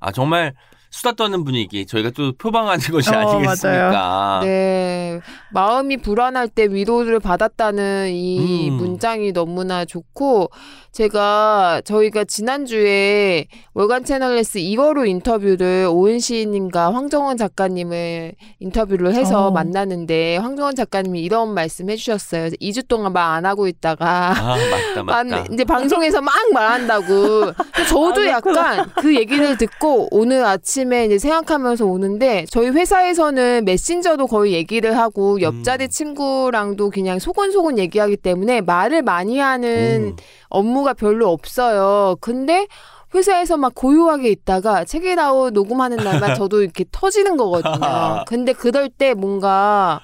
아 정말 수다 떠는 분위기 저희가 또 표방하는 것이 어, 아니겠습니까? 네. 마음이 불안할 때 위로를 받았다는 이 음. 문장이 너무나 좋고, 제가, 저희가 지난주에 월간 채널레스 2월호 인터뷰를 오은 시인님과 황정원 작가님을 인터뷰를 해서 어. 만났는데, 황정원 작가님이 이런 말씀 해주셨어요. 2주 동안 말 안 하고 있다가, 아 맞다 맞다. 만- 이제 방송에서 막 말한다고. 저도 아, 약간 그 얘기를 듣고 오늘 아침 에 이제 생각하면서 오는데 저희 회사에서는 메신저도 거의 얘기를 하고 옆자리 음. 친구랑도 그냥 소곤소곤 얘기하기 때문에 말을 많이 하는 음. 업무가 별로 없어요. 근데 회사에서 막 고요하게 있다가 책이라고 녹음하는 날만 저도 이렇게 터지는 거거든요. 근데 그럴 때 뭔가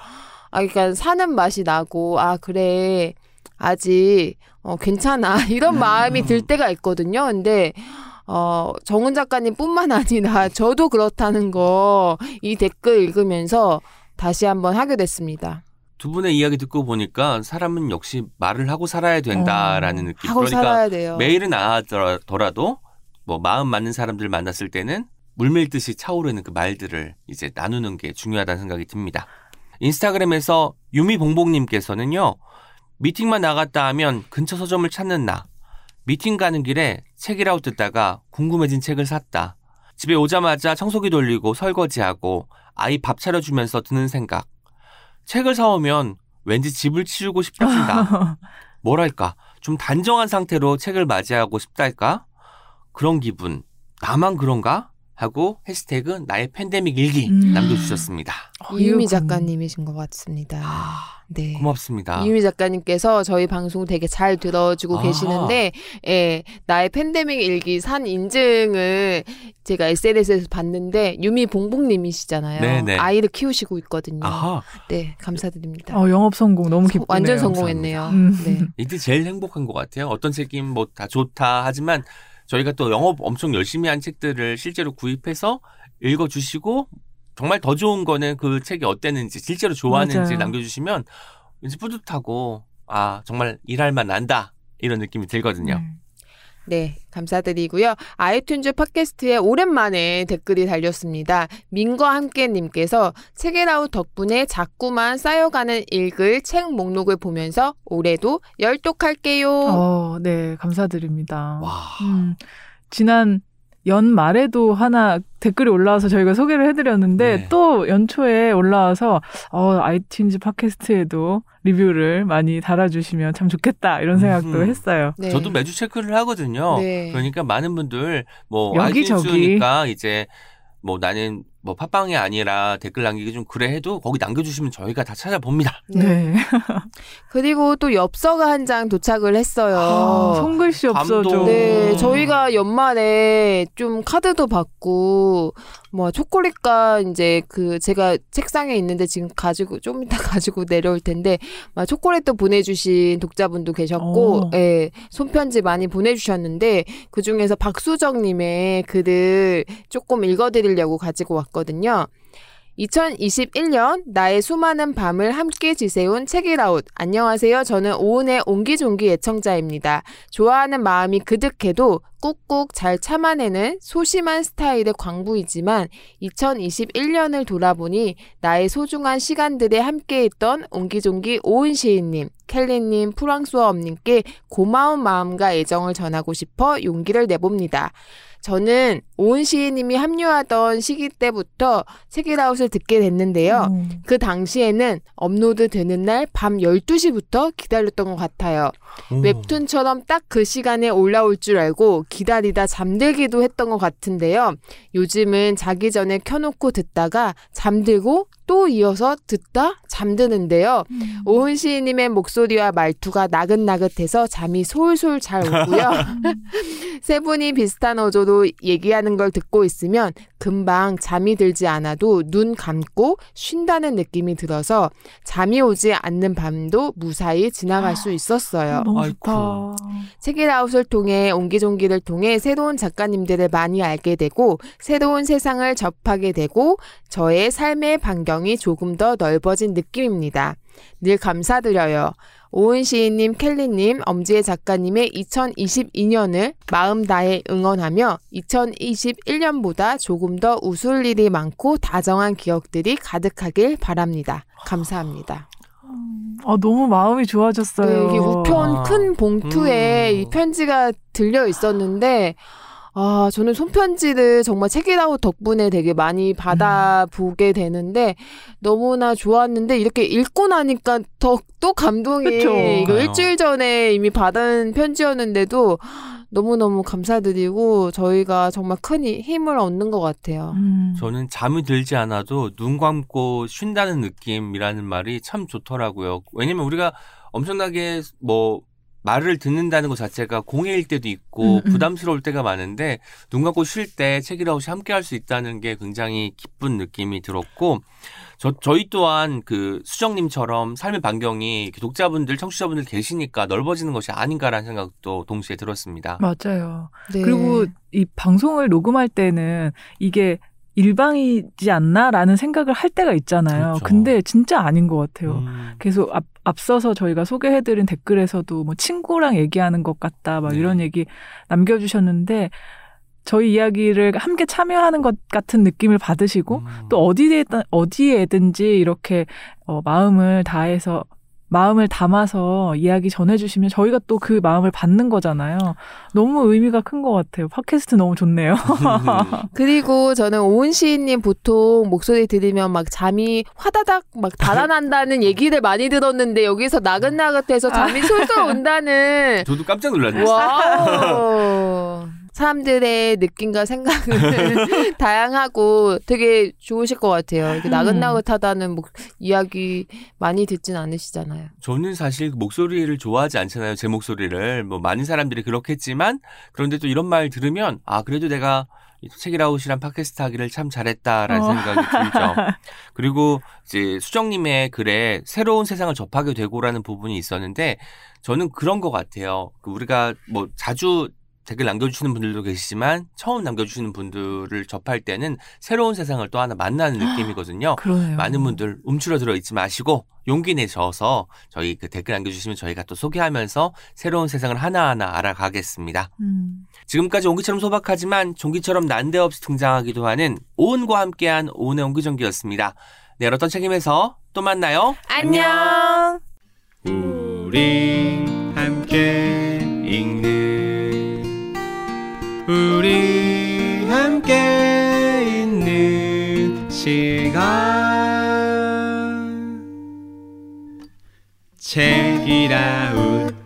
아 그러니까 사는 맛이 나고 아 그래 아직 어 괜찮아 이런 마음이 들 때가 있거든요. 근데 어 정은 작가님뿐만 아니라 저도 그렇다는 거 이 댓글 읽으면서 다시 한번 하게 됐습니다. 두 분의 이야기 듣고 보니까 사람은 역시 말을 하고 살아야 된다라는 느낌. 하고 그러니까 살아야 돼요. 매일은 안 하더라도 뭐 마음 맞는 사람들 만났을 때는 물밀듯이 차오르는 그 말들을 이제 나누는 게 중요하다는 생각이 듭니다. 인스타그램에서 유미봉봉님께서는요. 미팅만 나갔다 하면 근처 서점을 찾는 나. 미팅 가는 길에 책이라고 듣다가 궁금해진 책을 샀다. 집에 오자마자 청소기 돌리고 설거지하고 아이 밥 차려주면서 드는 생각. 책을 사오면 왠지 집을 치우고 싶어진다. 뭐랄까, 좀 단정한 상태로 책을 맞이하고 싶달까? 그런 기분. 나만 그런가? 하고 해시태그 나의 팬데믹 일기 음. 남겨주셨습니다. 이유미 이거 작가님이신 것 같습니다. 아, 네. 고맙습니다. 이유미 작가님께서 저희 방송 되게 잘 들어주고 아. 계시는데, 예, 나의 팬데믹 일기 산 인증을 제가 SNS에서 봤는데, 유미 봉봉님이시잖아요. 네네. 아이를 키우시고 있거든요. 아하, 네, 감사드립니다. 어, 영업 성공 너무 기쁘네요. 완전 성공했네요. 감사합니다. 네. 이때 제일 행복한 것 같아요. 어떤 책임 뭐 다 좋다 하지만 저희가 또 영업 엄청 열심히 한 책들을 실제로 구입해서 읽어주시고 정말 더 좋은 거는 그 책이 어땠는지 실제로 좋아하는지 맞아요. 남겨주시면 왠지 뿌듯하고 아 정말 일할 만 난다 이런 느낌이 들거든요. 네. 네, 감사드리고요. 아이튠즈 팟캐스트에 오랜만에 댓글이 달렸습니다. 민과 함께님께서 책이라우 덕분에 자꾸만 쌓여가는 읽을 책 목록을 보면서 올해도 열독할게요. 어, 네, 감사드립니다. 와 음, 지난 연말에도 하나 댓글이 올라와서 저희가 소개를 해드렸는데 네. 또 연초에 올라와서 어, 아이튠즈 팟캐스트에도 리뷰를 많이 달아주시면 참 좋겠다 이런 생각도 음흠. 했어요. 네. 저도 매주 체크를 하거든요. 네. 그러니까 많은 분들 뭐 여기저기. 아이튠즈니까 이제 뭐 나는 뭐 팟빵이 아니라 댓글 남기기 좀 그래 해도 거기 남겨주시면 저희가 다 찾아봅니다. 네. 그리고 또 엽서가 한 장 도착을 했어요. 아, 손글씨. 감동. 네, 음. 저희가 연말에 좀 카드도 받고 뭐 초콜릿과 이제 그 제가 책상에 있는데 지금 가지고 좀 이따 가지고 내려올 텐데 막 초콜릿도 보내주신 독자분도 계셨고, 어. 예, 손편지 많이 보내주셨는데 그 중에서 박수정님의 글을 조금 읽어드리려고 가지고 왔 거든요. 2021년 나의 수많은 밤을 함께 지새운 책이라웃. 안녕하세요. 저는 오은의 옹기종기 애청자입니다. 좋아하는 마음이 그득해도 꾹꾹 잘 참아내는 소심한 스타일의 광부이지만 2021년을 돌아보니 나의 소중한 시간들에 함께했던 옹기종기 오은 시인님, 켈리님, 프랑스어 엄님께 고마운 마음과 애정을 전하고 싶어 용기를 내봅니다. 저는 오은 시인님이 합류하던 시기 때부터 책이라웃을 듣게 됐는데요. 음. 그 당시에는 업로드 되는 날 밤 12시부터 기다렸던 것 같아요. 오. 웹툰처럼 딱 그 시간에 올라올 줄 알고 기다리다 잠들기도 했던 것 같은데요. 요즘은 자기 전에 켜놓고 듣다가 잠들고 또 이어서 듣다 잠드는데요. 오은 시인님의 목소리와 말투가 나긋나긋해서 잠이 솔솔 잘 오고요. 세 분이 비슷한 어조로 얘기하는 걸 듣고 있으면 금방 잠이 들지 않아도 눈 감고 쉰다는 느낌이 들어서 잠이 오지 않는 밤도 무사히 지나갈 수 있었어요. 너무 아이쿠. 좋다. 책이라웃을 통해 옹기종기를 통해 새로운 작가님들을 많이 알게 되고 새로운 세상을 접하게 되고 저의 삶의 반경 이 조금 더 넓어진 느낌입니다. 늘 감사드려요. 오은 시인님, 켈리님, 엄지혜 작가님의 2022년을 마음 다해 응원하며 2021년보다 조금 더 웃을 일이 많고 다정한 기억들이 가득하길 바랍니다. 감사합니다. 아, 너무 마음이 좋아졌어요. 네, 여기 우편 아. 큰 봉투에 음. 이 편지가 들려 있었는데 아 저는 손편지를 정말 책이라고 덕분에 되게 많이 받아보게 되는데 너무나 좋았는데 이렇게 읽고 나니까 더 또 감동이 그쵸. 이거. 일주일 전에 이미 받은 편지였는데도 너무너무 감사드리고 저희가 정말 큰 히- 힘을 얻는 것 같아요. 음. 저는 잠이 들지 않아도 눈 감고 쉰다는 느낌이라는 말이 참 좋더라고요. 왜냐면 우리가 엄청나게 뭐 말을 듣는다는 것 자체가 공해일 때도 있고 음, 음. 부담스러울 때가 많은데 눈 감고 쉴 때 책이라웃이 함께 할 수 있다는 게 굉장히 기쁜 느낌이 들었고 저, 저희 또한 그 수정님처럼 삶의 반경이 독자분들, 청취자분들 계시니까 넓어지는 것이 아닌가라는 생각도 동시에 들었습니다. 맞아요. 네. 그리고 이 방송을 녹음할 때는 이게 일방이지 않나라는 생각을 할 때가 있잖아요. 그렇죠. 근데 진짜 아닌 것 같아요. 음. 계속 앞, 앞서서 저희가 소개해드린 댓글에서도 뭐 친구랑 얘기하는 것 같다, 막 네. 이런 얘기 남겨주셨는데 저희 이야기를 함께 참여하는 것 같은 느낌을 받으시고 음. 또 어디에 어디에든지 이렇게 어, 마음을 다해서 마음을 담아서 이야기 전해주시면 저희가 또 그 마음을 받는 거잖아요. 너무 의미가 큰 것 같아요. 팟캐스트 너무 좋네요. 그리고 저는 오은 시인님 보통 목소리 들으면 막 잠이 화다닥 막 달아난다는 얘기를 많이 들었는데 여기서 나긋나긋해서 잠이 솔솔 온다는 저도 깜짝 놀랐네요. 사람들의 느낌과 생각은 다양하고 되게 좋으실 것 같아요. 이렇게 음. 나긋나긋하다는 목, 이야기 많이 듣진 않으시잖아요. 저는 사실 그 목소리를 좋아하지 않잖아요. 제 목소리를. 뭐 많은 사람들이 그렇겠지만 그런데 또 이런 말 들으면 아 그래도 내가 이 책이라웃이란 팟캐스트 하기를 참 잘했다라는 어. 생각이 들죠. 그리고 이제 수정님의 글에 새로운 세상을 접하게 되고라는 부분이 있었는데 저는 그런 것 같아요. 그 우리가 뭐 자주 댓글 남겨주시는 분들도 계시지만 처음 남겨주시는 분들을 접할 때는 새로운 세상을 또 하나 만나는 느낌이거든요. 그러네요. 많은 분들 움츠러들어 있지 마시고 용기 내셔서 저희 그 댓글 남겨주시면 저희가 또 소개하면서 새로운 세상을 하나하나 알아가겠습니다. 음. 지금까지 옹기처럼 소박하지만 종기처럼 난데없이 등장하기도 하는 오은과 함께한 오은의 옹기종기였습니다. 내일 어떤 책임에서 또 만나요. 안녕! 우리 함께 읽는 우리 함께 있는 시간. 책이라웃